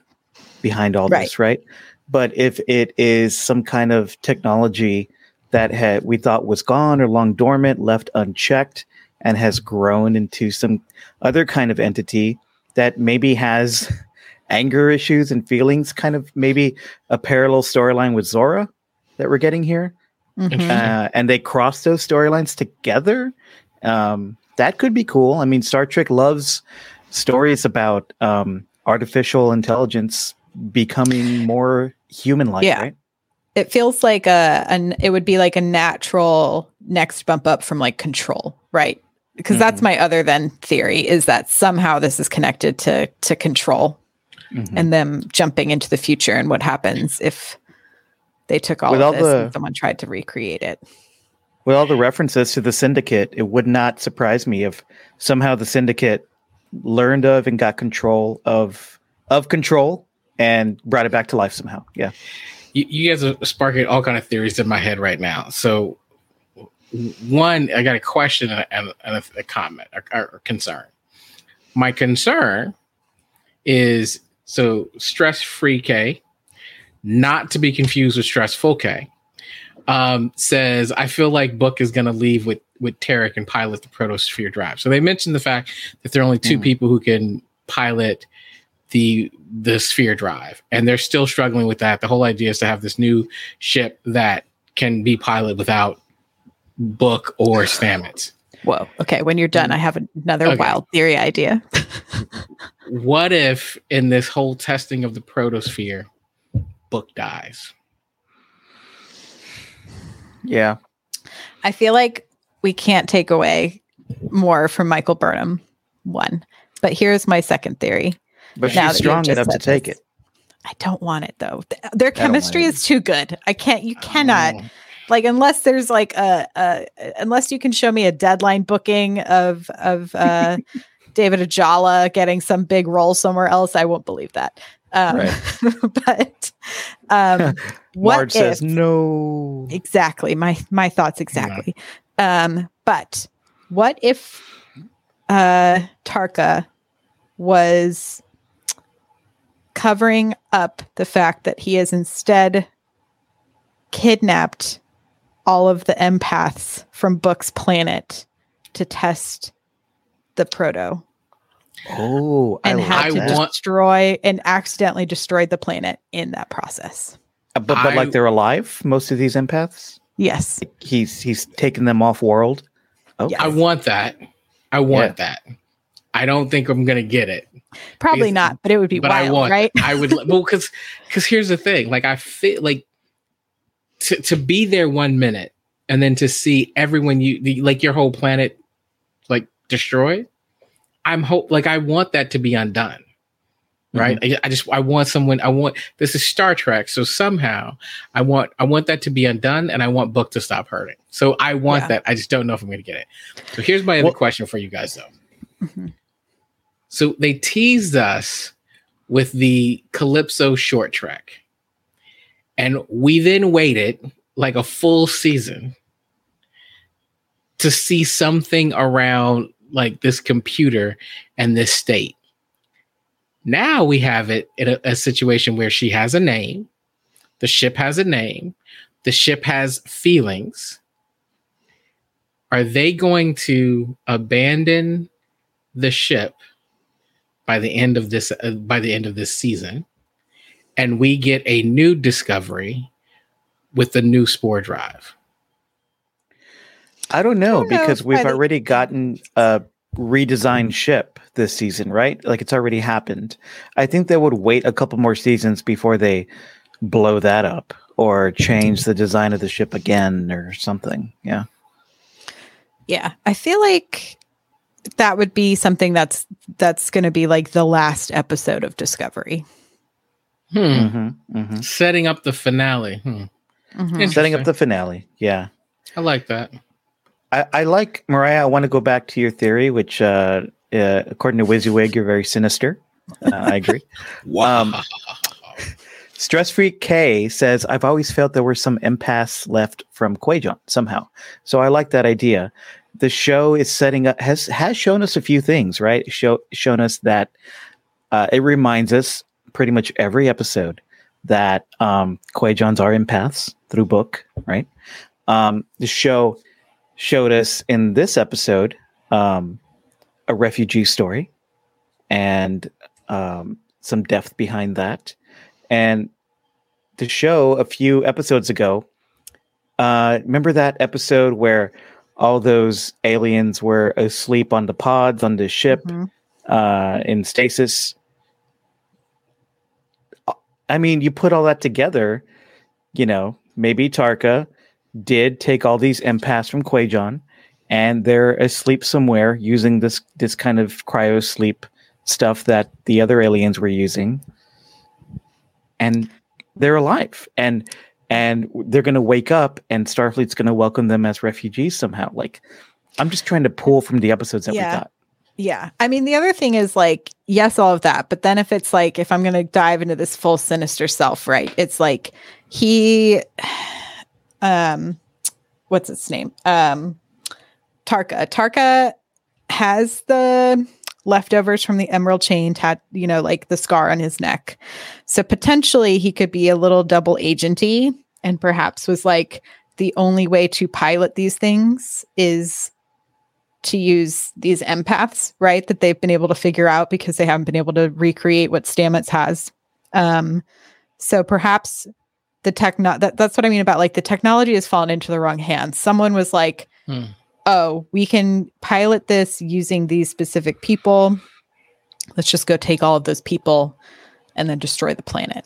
behind all right. this, right? But if it is some kind of technology that had we thought was gone or long dormant, left unchecked, and has grown into some other kind of entity that maybe has anger issues and feelings, kind of maybe a parallel storyline with Zora that we're getting here. Mm-hmm. Uh, and they cross those storylines together. Um, that could be cool. I mean, Star Trek loves stories about um, artificial intelligence becoming more human-like, yeah. right? It feels like a an it would be like a natural next bump up from like control, right? Because mm-hmm. that's my other than theory is that somehow this is connected to to control mm-hmm. and them jumping into the future and what happens if they took all With of all this the, and someone tried to recreate it. With all the references to the syndicate, it would not surprise me if somehow the syndicate learned of and got control of of control and brought it back to life somehow. Yeah. You, you guys are sparking all kind of theories in my head right now. So one, I got a question and a, and a, a comment or, or concern. My concern is so stress free K, not to be confused with stressful K, um, says I feel like Book is going to leave with with Tarka and pilot the protosphere drive. So they mentioned the fact that there are only 2 mm. people who can pilot the the spore drive, and they're still struggling with that. The whole idea is to have this new ship that can be piloted without Book or Stamets. Whoa. Okay. When you're done, I have another okay. wild theory idea. what if in this whole testing of the protosphere, Book dies? Yeah. I feel like we can't take away more from Michael Burnham. One. But here's my second theory. But she's strong enough to take this. it. I don't want it though. Their chemistry is too good. I can't. You cannot. Like unless there's like a, a unless you can show me a deadline booking of of uh David Ajala getting some big role somewhere else, I won't believe that. Um, right. but um, what Marge if, says no. Exactly. My my thoughts exactly. Yeah. Um, but what if uh, Tarka was covering up the fact that he is instead kidnapped all of the empaths from Book's planet to test the proto. Oh, and I had to want- destroy and accidentally destroyed the planet in that process. Uh, but but I, like they're alive, most of these empaths. Yes, he's he's taken them off world. Oh, yes. I want that. I want yeah. that. I don't think I'm gonna get it. Probably because, not, but it would be but wild, I want, right? I would well because because here's the thing. Like I feel like to to be there one minute and then to see everyone you like your whole planet like destroyed i'm hope like i want that to be undone right mm-hmm. I, I, just i want someone i want this is star trek so somehow i want i want that to be undone and i want book to stop hurting so i want yeah. that i just don't know if i'm going to get it so here's my other question for you guys though mm-hmm. so they teased us with the calypso short trek and we then waited like a full season to see something around like this computer and this state. Now we have it in a, a situation where she has a name, the ship has a name, the ship has feelings. Are they going to abandon the ship by the end of this uh, by the end of this season and we get a new discovery with the new spore drive? I don't know I don't because if we've by the- already gotten a redesigned ship this season, right? Like it's already happened. I think they would wait a couple more seasons before they blow that up or change the design of the ship again or something. Yeah. Yeah, I feel like that would be something that's that's going to be like the last episode of Discovery. Hmm. hmm hmm Setting up the finale. Hmm. Mhm. Setting up the finale. Yeah. I like that. I, I like Mariah. I want to go back to your theory, which, uh, uh, according to WYSIWYG, you're very sinister. Uh, I agree. Wow. Um, Stress Freak K says, I've always felt there were some empaths left from Kwejian somehow. So I like that idea. The show is setting up, has, has shown us a few things, right? Show, shown us that uh, it reminds us pretty much every episode that um, Kwejians are empaths through book, right? Um, the show showed us in this episode um, a refugee story and um, some depth behind that. And the show a few episodes ago, uh, remember that episode where all those aliens were asleep on the pods on the ship Mhm. uh, in stasis? I mean, you put all that together, you know, maybe Tarka did take all these empaths from Kwejian and they're asleep somewhere using this this kind of cryo sleep stuff that the other aliens were using. And they're alive and and they're going to wake up and starfleet's going to welcome them as refugees somehow. Like i'm just trying to pull from the episodes that Yeah. we got Yeah. I mean, the other thing is like, yes, all of that. But then if it's like, if I'm going to dive into this full sinister self, right? It's like he, um, what's its name? Um, Tarka. Tarka has the leftovers from the emerald chain, tat, you know, like the scar on his neck. So potentially he could be a little double agenty and perhaps was like, the only way to pilot these things is to use these empaths, right? That they've been able to figure out because they haven't been able to recreate what Stamets has. Um, so perhaps the techno that, that's what I mean about like the technology has fallen into the wrong hands. Someone was like, Hmm. oh, we can pilot this using these specific people. Let's just go take all of those people and then destroy the planet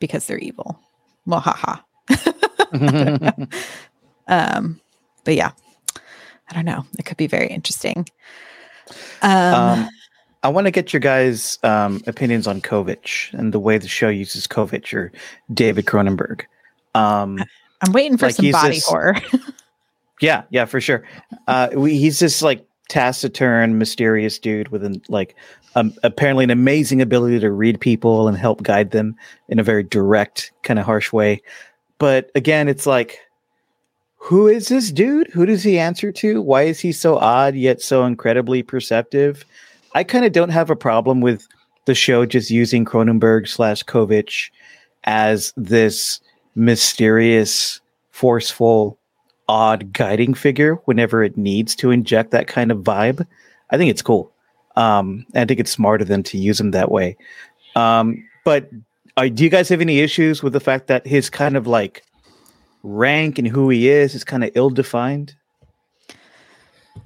because they're evil. Wahaha. Um, but yeah, I don't know. It could be very interesting. Um, um, i want to get your guys um, opinions on kovich and the way the show uses kovich or david cronenberg um, I'm waiting for like some body this- horror. Yeah, yeah, for sure. Uh, we, he's this like taciturn, mysterious dude with an like um, apparently an amazing ability to read people and help guide them in a very direct, kind of harsh way. But again, it's like, who is this dude? Who does he answer to? Why is he so odd yet so incredibly perceptive? I kind of don't have a problem with the show just using Cronenberg slash Kovich as this mysterious, forceful, odd guiding figure whenever it needs to inject that kind of vibe. I think it's cool. Um, I think it's smart of them to use him that way. Um, but uh, do you guys have any issues with the fact that his kind of like rank and who he is is kind of ill defined?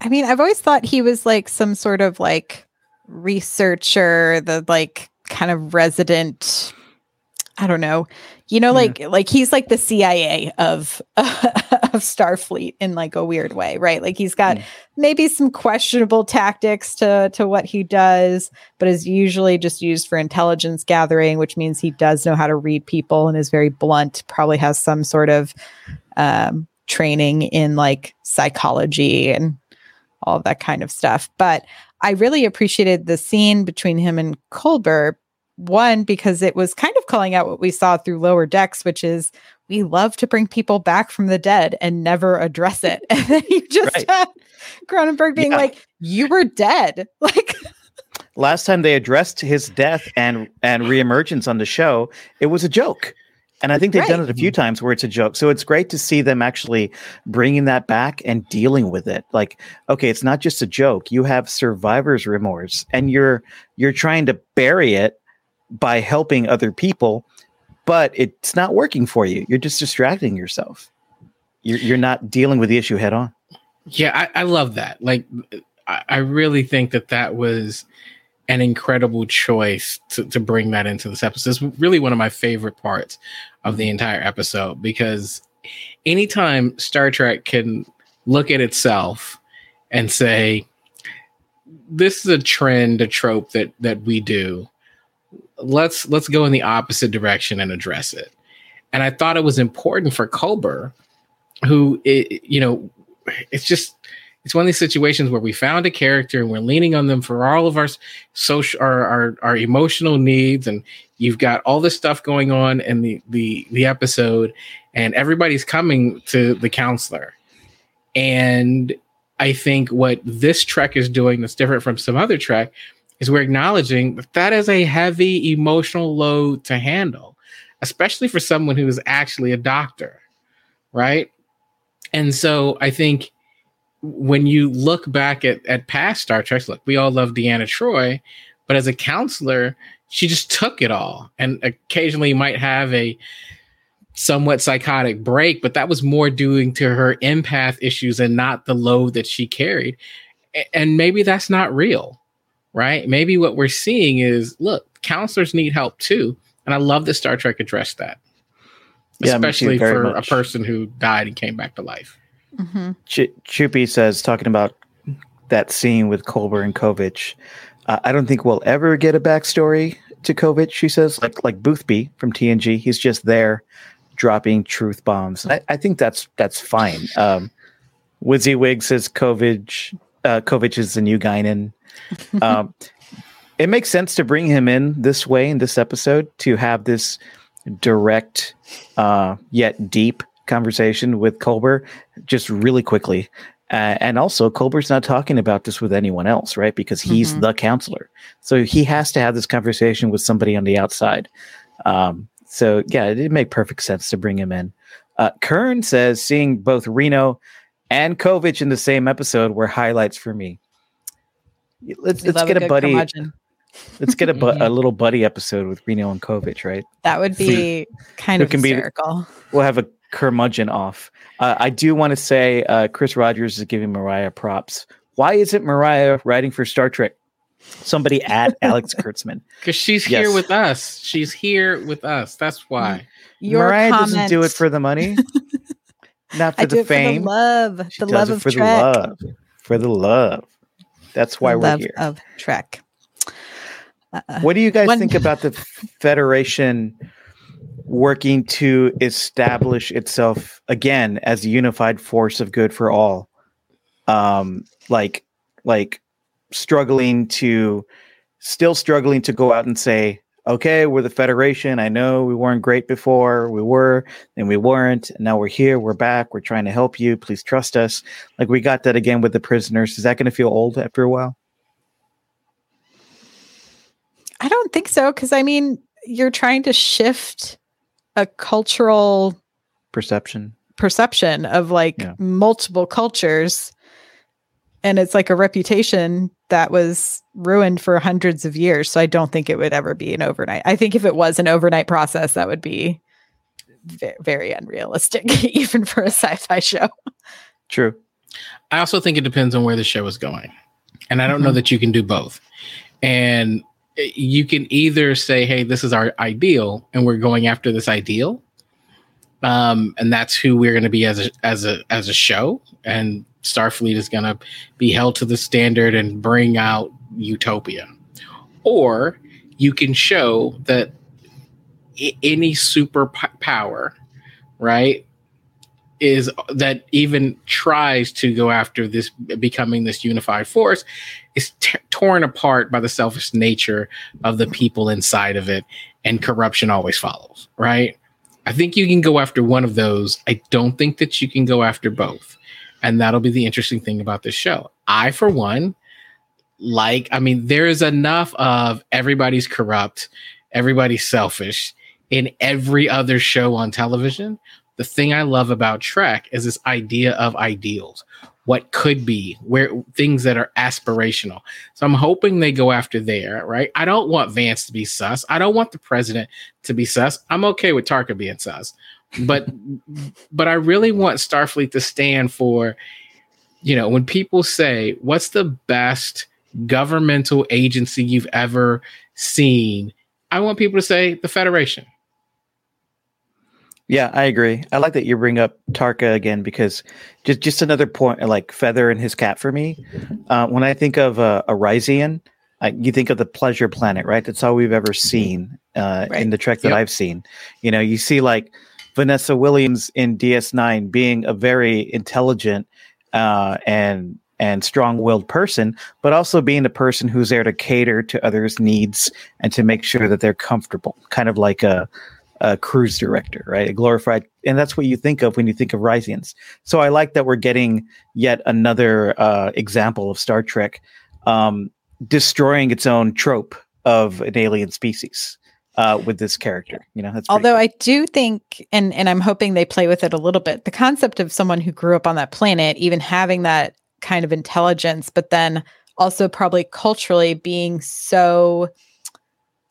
I mean, I've always thought he was like some sort of like researcher, the like kind of resident. I don't know. You know, like like he's like the CIA of of Starfleet in like a weird way, right? Like he's got Mm. maybe some questionable tactics to to what he does, but is usually just used for intelligence gathering, which means he does know how to read people and is very blunt. Probably has some sort of um, training in like psychology and all that kind of stuff. But I really appreciated the scene between him and Culber one, because it was kind of calling out what we saw through lower decks, which is we love to bring people back from the dead and never address it. And then you just Right. had Cronenberg being Yeah. like, You were dead. Like, Last time they addressed his death and and reemergence on the show, it was a joke. And I think they've done it a few times where it's a joke. So it's great to see them actually bringing that back and dealing with it. Like, okay, it's not just a joke. You have survivor's remorse, and you're you're trying to bury it by helping other people, but it's not working for you. You're just distracting yourself. You're you're not dealing with the issue head on. Yeah, I, I love that. Like, I, I really think that that was an incredible choice to, to bring that into this episode. It's really one of my favorite parts of the entire episode because anytime Star Trek can look at itself and say, this is a trend, a trope that that we do. Let's let's go in the opposite direction and address it. And I thought it was important for Culber, who i you know, it's just it's one of these situations where we found a character and we're leaning on them for all of our social our, our our emotional needs and you've got all this stuff going on in the the the episode and everybody's coming to the counselor and i think what this trek is doing that's different from some other trek is we're acknowledging that that is a heavy emotional load to handle especially for someone who is actually a doctor right? And so i think when you look back at, at past Star Trek, look, we all love Deanna Troi, but as a counselor, she just took it all. And occasionally might have a somewhat psychotic break, but that was more due to her empath issues and not the load that she carried. And maybe that's not real, right? Maybe what we're seeing is look, counselors need help too. And I love that Star Trek addressed that, Yeah, especially for much. a person who died and came back to life. mhm. Ch- Chupi says, talking about that scene with Culber and Kovich, uh, I don't think we'll ever get a backstory to Kovich. She says, like like Boothby from TNG, he's just there dropping truth bombs. I, I think that's that's fine. Um, WYSIWYG says Kovich, uh, Kovich is the new Guinan. Um, it makes sense to bring him in this way in this episode to have this direct uh, yet deep conversation with Culber just really quickly. Uh, and also, Culber's not talking about this with anyone else, right? Because he's Mhm. the counselor. So he has to have this conversation with somebody on the outside. Um, so, yeah, it did make perfect sense to bring him in. Uh, Kern says seeing both Reno and Kovich in the same episode were highlights for me. Let's, We let's love get a, good buddy. curmudgeon. Let's get a, bu- a little buddy episode with Reno and Kovich, right? That would be kind of can be hysterical. we'll have a curmudgeon off. Uh, I do want to say uh, Chris Rogers is giving Mariah props. Why isn't Mariah writing for Star Trek? Somebody at Alex Kurtzman. Because she's here with us. She's here with us. That's why. Your Mariah doesn't do it for the money, not for I the do it fame. for the love, She the does love it of for Trek, the love. For the love. That's why we're love here. of Trek. Uh, What do you guys One- think about the Federation working to establish itself again as a unified force of good for all? Um, like, like struggling to, still struggling to go out and say, okay, we're the Federation. I know we weren't great before. We were, and we weren't. And now we're here. We're back. We're trying to help you. Please trust us. Like we got that again with the prisoners. Is that going to feel old after a while? I don't think so because I mean, you're trying to shift a cultural Perception. perception of like Yeah. multiple cultures and it's like a reputation that was ruined for hundreds of years so i don't think it would ever be an overnight i think if it was an overnight process that would be ve- very unrealistic even for a sci-fi show True. I also think it depends on where the show is going. And I don't know Mhm. that you can do both. And eh, you can either say, hey, this is our ideal, and we're going after this ideal. Um, and that's who we're going to be as a as a as a show. And Starfleet is going to be held to the standard and bring out utopia. Or you can show that i- any super p- right, is that even tries to go after this becoming this unified force is t- torn apart by the selfish nature of the people inside of it and corruption always follows right? I think you can go after one of those. I don't think that you can go after both and that'll be the interesting thing about this show i for one like i mean there's enough of everybody's corrupt everybody's selfish in every other show on television the thing I love about Trek is this idea of ideals, what could be, where things that are aspirational. So I'm hoping they go after there, right? I don't want Vance to be sus. I don't want the president to be sus. I'm okay with Tarka being sus. But but I really want Starfleet to stand for, you know, when people say, what's the best governmental agency you've ever seen? I want people to say the Federation yeah, I agree. I like that you bring up Tarka again because just just another point, like feather in his cap for me. Uh, when I think of uh, a Risian, I, you think of the pleasure planet, right? That's all we've ever seen uh, right. in the Trek that yep. I've seen. You know, you see like Vanessa Williams in DS9 being a very intelligent uh, and and strong-willed person, but also being the person who's there to cater to others' needs and to make sure that they're comfortable, kind of like a a cruise director, right? A glorified, and that's what you think of when you think of Risians. So I like that we're getting yet another uh, example of Star Trek um, destroying its own trope of an alien species uh, with this character. You know, that's although cool. I do think, and and I'm hoping they play with it a little bit. The concept of someone who grew up on that planet, even having that kind of intelligence, but then also probably culturally being so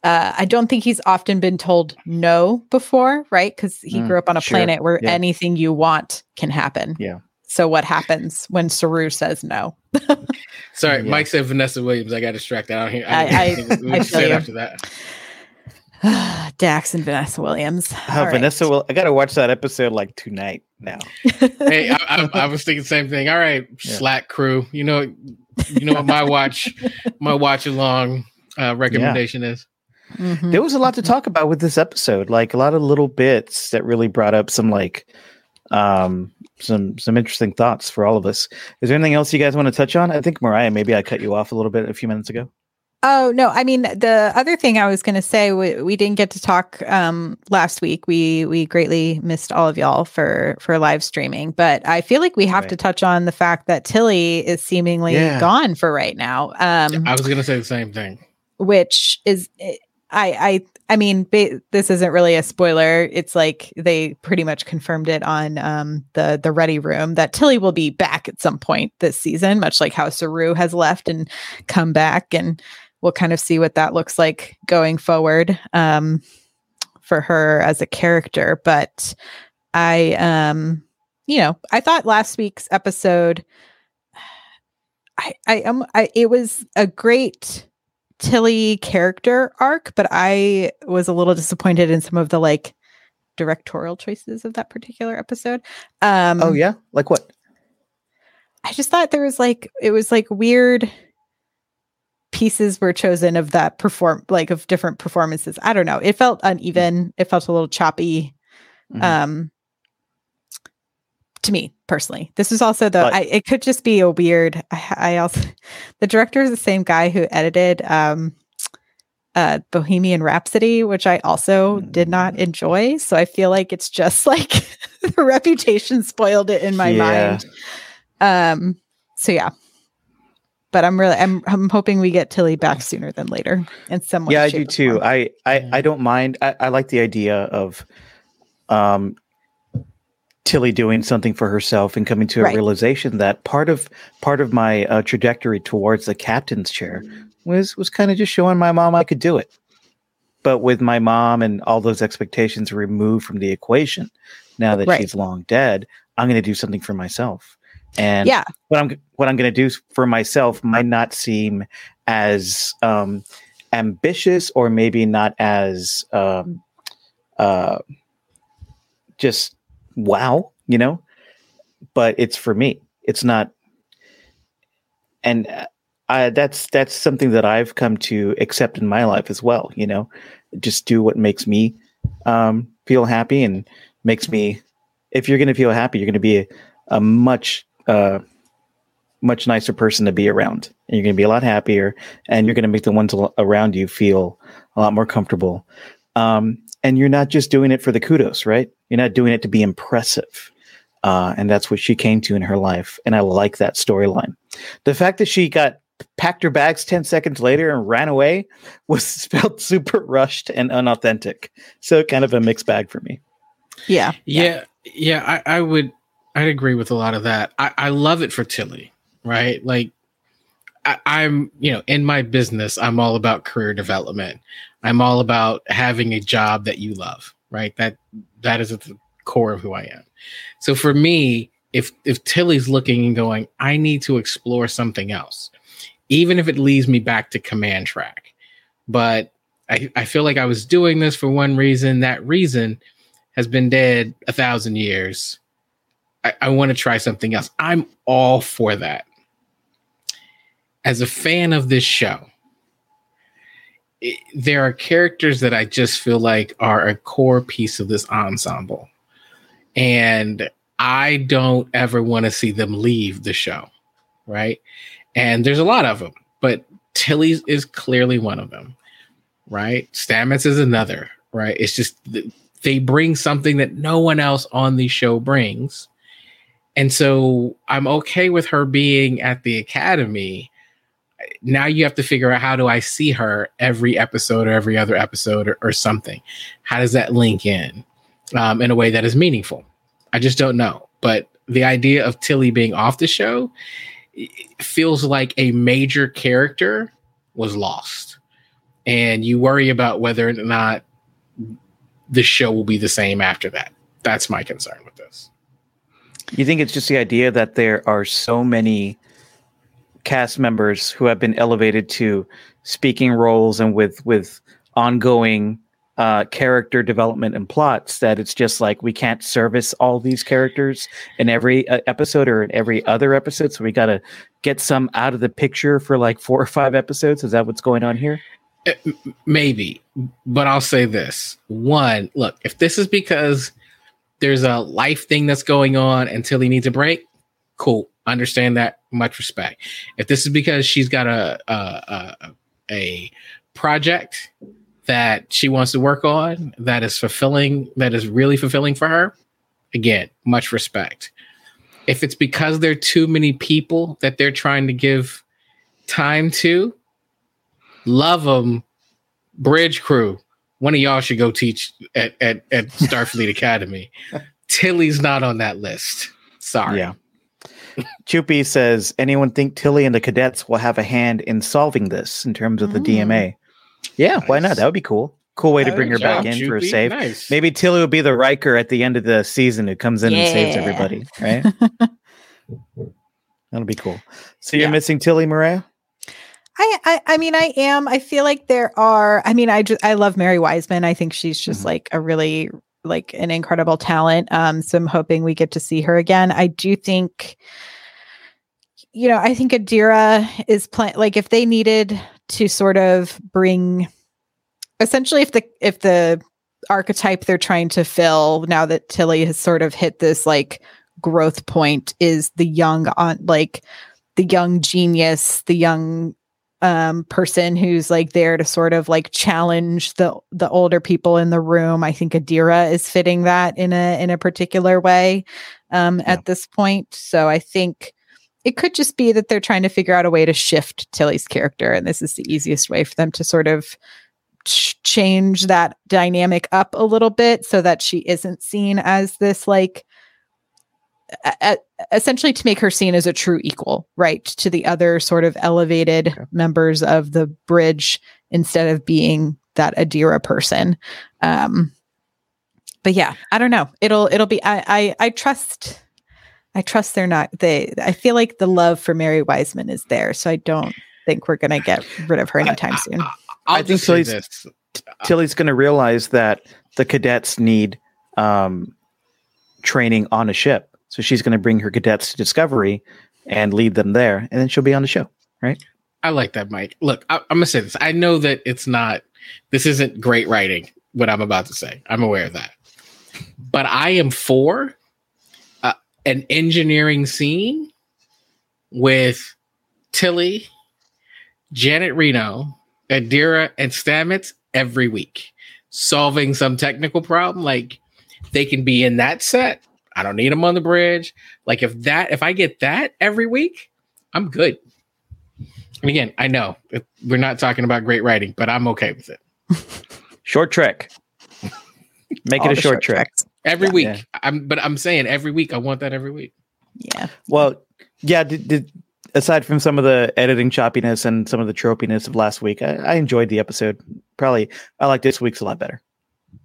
uh, I don't think he's often been told no before, right? Because he mm, grew up on a sure. planet where yeah. anything you want can happen. Yeah. So what happens when Saru says no? Sorry, yeah. Mike said Vanessa Williams. I got distracted. I don't hear. I, I, I, I feel after that. Dax and Vanessa Williams. Uh, Vanessa right. will. I got to watch that episode like tonight now. hey, I, I, I, was thinking the same thing. All right, yeah. Slack crew. You know, you know what my watch, my watch along uh, recommendation yeah. is. Mm-hmm. There was a lot to talk about with this episode, like a lot of little bits that really brought up some like um some some interesting thoughts for all of us. Is there anything else you guys want to touch on? I think Mariah, maybe I cut you off a little bit a few minutes ago. Oh no, I mean the other thing I was going to say we, we didn't get to talk um last week. We we greatly missed all of y'all for for live streaming, but I feel like we have right. to touch on the fact that Tilly is seemingly yeah. gone for right now. Um I was going to say the same thing. Which is I I I mean, ba- this isn't really a spoiler. It's like they pretty much confirmed it on um, the the Ready Room that Tilly will be back at some point this season, much like how Saru has left and come back, and we'll kind of see what that looks like going forward um, for her as a character. But I, um, you know, I thought last week's episode, I I um, I it was a great Tilly character arc, but I was a little disappointed in some of the like directorial choices of that particular episode. Um Oh yeah, like what? I just thought there was like it was like weird pieces were chosen of that perform like of different performances. I don't know. It felt uneven. It felt a little choppy. Mm-hmm. Um to me personally. This is also the I, it could just be a weird. I, I, also the director is the same guy who edited um, uh, Bohemian Rhapsody, which I also did not mm. enjoy. So I feel like it's just like the reputation spoiled it in my yeah. mind. Um. So yeah. But I'm really I'm I'm hoping we get Tilly back sooner than later. In some way. Yeah, I do too. I I I don't mind. I, I like the idea of um Tilly doing something for herself and coming to a right. realization that part of part of my uh, trajectory towards the captain's chair was was kind of just showing my mom I could do it. But with my mom and all those expectations removed from the equation, now that right. she's long dead, I'm going to do something for myself. And yeah, what I'm what I'm going to do for myself might not seem as um, ambitious or maybe not as um, uh, just wow, you know, but it's for me. It's not, and uh, I, that's that's something that I've come to accept in my life as well. You know, just do what makes me um, feel happy and makes me if you're going to feel happy, you're going to be a, a much uh, much nicer person to be around. And you're going to be a lot happier, and you're going to make the ones around you feel a lot more comfortable. Um, and you're not just doing it for the kudos, right? You're not doing it to be impressive. Uh, and that's what she came to in her life. And I like that storyline. The fact that she got packed her bags 10 seconds later and ran away was felt super rushed and unauthentic. So kind of a mixed bag for me. Yeah. Yeah, yeah, I, I would I'd agree with a lot of that. I, I love it for Tilly, right? Like I, I'm, you know, in my business, I'm all about career development. I'm all about having a job that you love, right? That that is at the core of who I am. So for me, if if Tilly's looking and going, I need to explore something else, even if it leads me back to command track. But I, I feel like I was doing this for one reason. That reason has been dead a thousand years. I, I want to try something else. I'm all for that. As a fan of this show, it, there are characters that I just feel like are a core piece of this ensemble. And I don't ever want to see them leave the show. Right. And there's a lot of them, but Tilly's is clearly one of them. Right. Stamets is another. Right. It's just th- they bring something that no one else on the show brings. And so I'm okay with her being at the academy. Now you have to figure out how do I see her every episode or every other episode or, or something? How does that link in um, in a way that is meaningful? I just don't know. But the idea of Tilly being off the show feels like a major character was lost. And you worry about whether or not the show will be the same after that. That's my concern. You think it's just the idea that there are so many cast members who have been elevated to speaking roles and with with ongoing uh, character development and plots that it's just like we can't service all these characters in every uh, episode or in every other episode, so we got to get some out of the picture for like four or five episodes. Is that what's going on here? Maybe, but I'll say this: one, look, if this is because there's a life thing that's going on until he needs a break, cool. Understand that. Much respect. If this is because she's got a a, a, a project that she wants to work on that is fulfilling, that is really fulfilling for her, again, much respect. If it's because there are too many people that they're trying to give time to, love them, bridge crew. One of y'all should go teach at, at, at Starfleet Academy. Tilly's not on that list. Sorry. Yeah. Chupi says, anyone think Tilly and the cadets will have a hand in solving this in terms of the Mm. DMA? Yeah, why not? That would be cool. Cool way to bring her Good back job, in for a save. Nice. Maybe Tilly will be the Riker at the end of the season who comes in and saves everybody, right? That'll be cool. So you're Yeah. missing Tilly, Maria? I, I I mean I am. I feel like there are I mean I just I love Mary Wiseman. I think she's just Mhm. like a really like an incredible talent. Um so I'm hoping we get to see her again. I do think you know, I think Adira is playing like if they needed to sort of bring essentially if the if the archetype they're trying to fill now that Tilly has sort of hit this like growth point is the young on like the young genius, the young um person who's like there to sort of like challenge the the older people in the room. I think Adira is fitting that in a in a particular way um Yeah. at this point. So I think it could just be that they're trying to figure out a way to shift Tilly's character and this is the easiest way for them to sort of ch- change that dynamic up a little bit so that she isn't seen as this like a- a- essentially to make her seen as a true equal right to the other sort of elevated Okay. members of the bridge instead of being that adira person um but yeah i don't know it'll it'll be i i, I trust i trust they're not they i feel like the love for mary wiseman is there so i don't think we're gonna get rid of her anytime I- soon I, I'll I think just say Tilly's- this. Tilly's going to realize that the cadets need um, training on a ship. So she's going to bring her cadets to Discovery and lead them there, and then she'll be on the show. Right? I like that, Mike. Look, I, I'm gonna say this. I know that it's not. This isn't great writing. What I'm about to say, I'm aware of that. But I am for uh, an engineering scene with Tilly, Janet Reno, Adira, and Stamets every week, solving some technical problem. Like they can be in that set. I don't need them on the bridge. Like if that, if I get that every week, I'm good. And again, I know we're not talking about great writing, but I'm okay with it. short trek. Make it a short, short trek. Every yeah. week. Yeah. I'm but I'm saying every week I want that every week. Yeah. Well, yeah, did, did aside from some of the editing choppiness and some of the tropiness of last week, I, I enjoyed the episode. Probably I like this week's a lot better.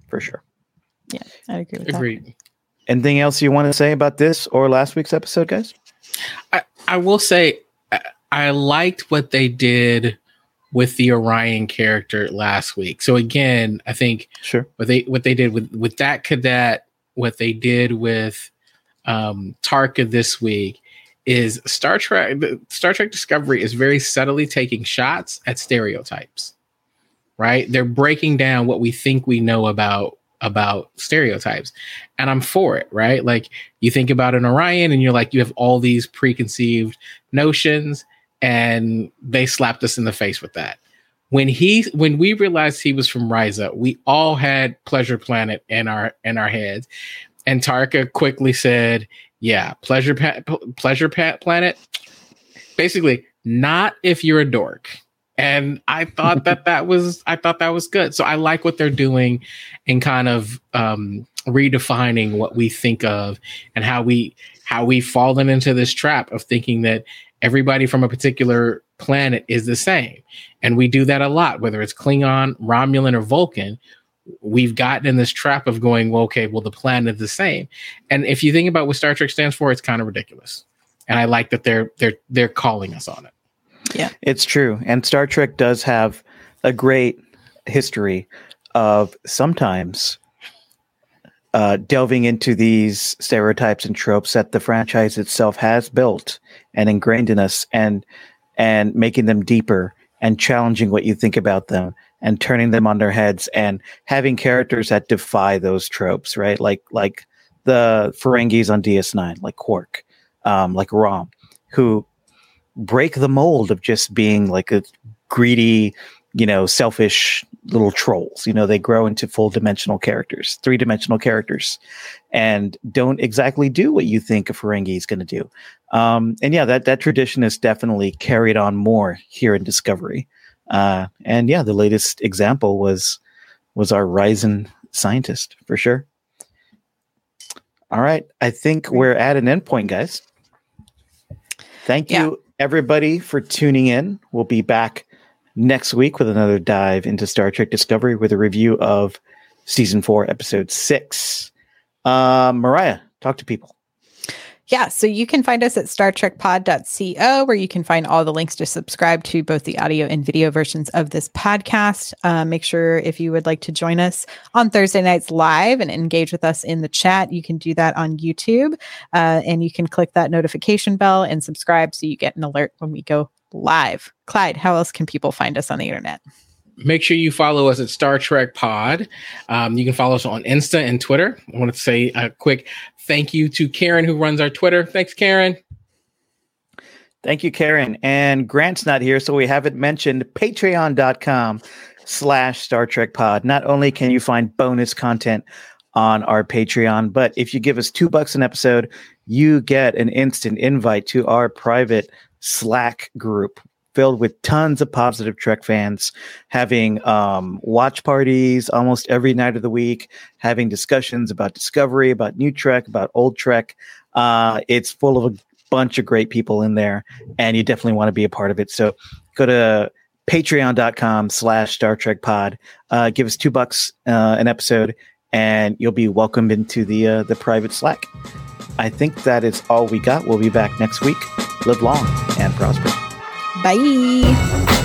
For sure. Yeah, I agree with Agreed. That. Anything else you want to say about this or last week's episode, guys? I, I will say I liked what they did with the Orion character last week. So again, I think sure what they what they did with with that cadet, what they did with um Tarka this week is Star Trek Star Trek Discovery is very subtly taking shots at stereotypes. Right? They're breaking down what we think we know about about stereotypes. And I'm for it, right? Like you think about an Orion and you're like you have all these preconceived notions and they slapped us in the face with that. When he when we realized he was from Risa, we all had Pleasure Planet in our in our heads, and Tarka quickly said, "Yeah, Pleasure pa- Pleasure pa- Planet." Basically, not if you're a dork. And I thought that that was I thought that was good. So I like what they're doing, and kind of um, redefining what we think of and how we how we've fallen into this trap of thinking that everybody from a particular planet is the same. And we do that a lot, whether it's Klingon, Romulan, or Vulcan. We've gotten in this trap of going, well, okay, well, the planet is the same. And if you think about what Star Trek stands for, it's kind of ridiculous. And I like that they're they're they're calling us on it. Yeah. It's true. And Star Trek does have a great history of sometimes uh, delving into these stereotypes and tropes that the franchise itself has built and ingrained in us and and making them deeper and challenging what you think about them and turning them on their heads and having characters that defy those tropes right like like the ferengis on ds9 like quark um, like rom who break the mold of just being like a greedy you know, selfish little trolls. You know, they grow into full dimensional characters, three dimensional characters, and don't exactly do what you think a Ferengi is going to do. Um, and yeah, that that tradition is definitely carried on more here in Discovery. Uh, and yeah, the latest example was was our Risian scientist for sure. All right, I think we're at an endpoint, guys. Thank you, yeah. Everybody, for tuning in. We'll be back next week with another dive into Star Trek Discovery with a review of season four, episode six. Uh, Mariah, talk to people. Yeah, so you can find us at StarTrekPod.co, where you can find all the links to subscribe to both the audio and video versions of this podcast. Uh, make sure if you would like to join us on Thursday nights live and engage with us in the chat, you can do that on YouTube. Uh, and you can click that notification bell and subscribe so you get an alert when we go live. Clyde, how else can people find us on the internet? Make sure you follow us at Star Trek Pod. Um, you can follow us on Insta and Twitter. I want to say a quick thank you to Karen, who runs our Twitter. Thanks, Karen. Thank you, Karen. And Grant's not here, so we haven't mentioned patreon.com slash Star Trek Pod. Not only can you find bonus content on our Patreon, but if you give us two bucks an episode, you get an instant invite to our private Slack group filled with tons of positive Trek fans, having um, watch parties almost every night of the week, having discussions about Discovery, about new Trek, about old Trek. Uh, it's full of a bunch of great people in there, and you definitely want to be a part of it. So go to patreon.com slash Star Trek pod. Uh, give us two bucks uh, an episode, and you'll be welcomed into the uh, the private Slack. I think that is all we got. We'll be back next week. Live long and prosper. 拜。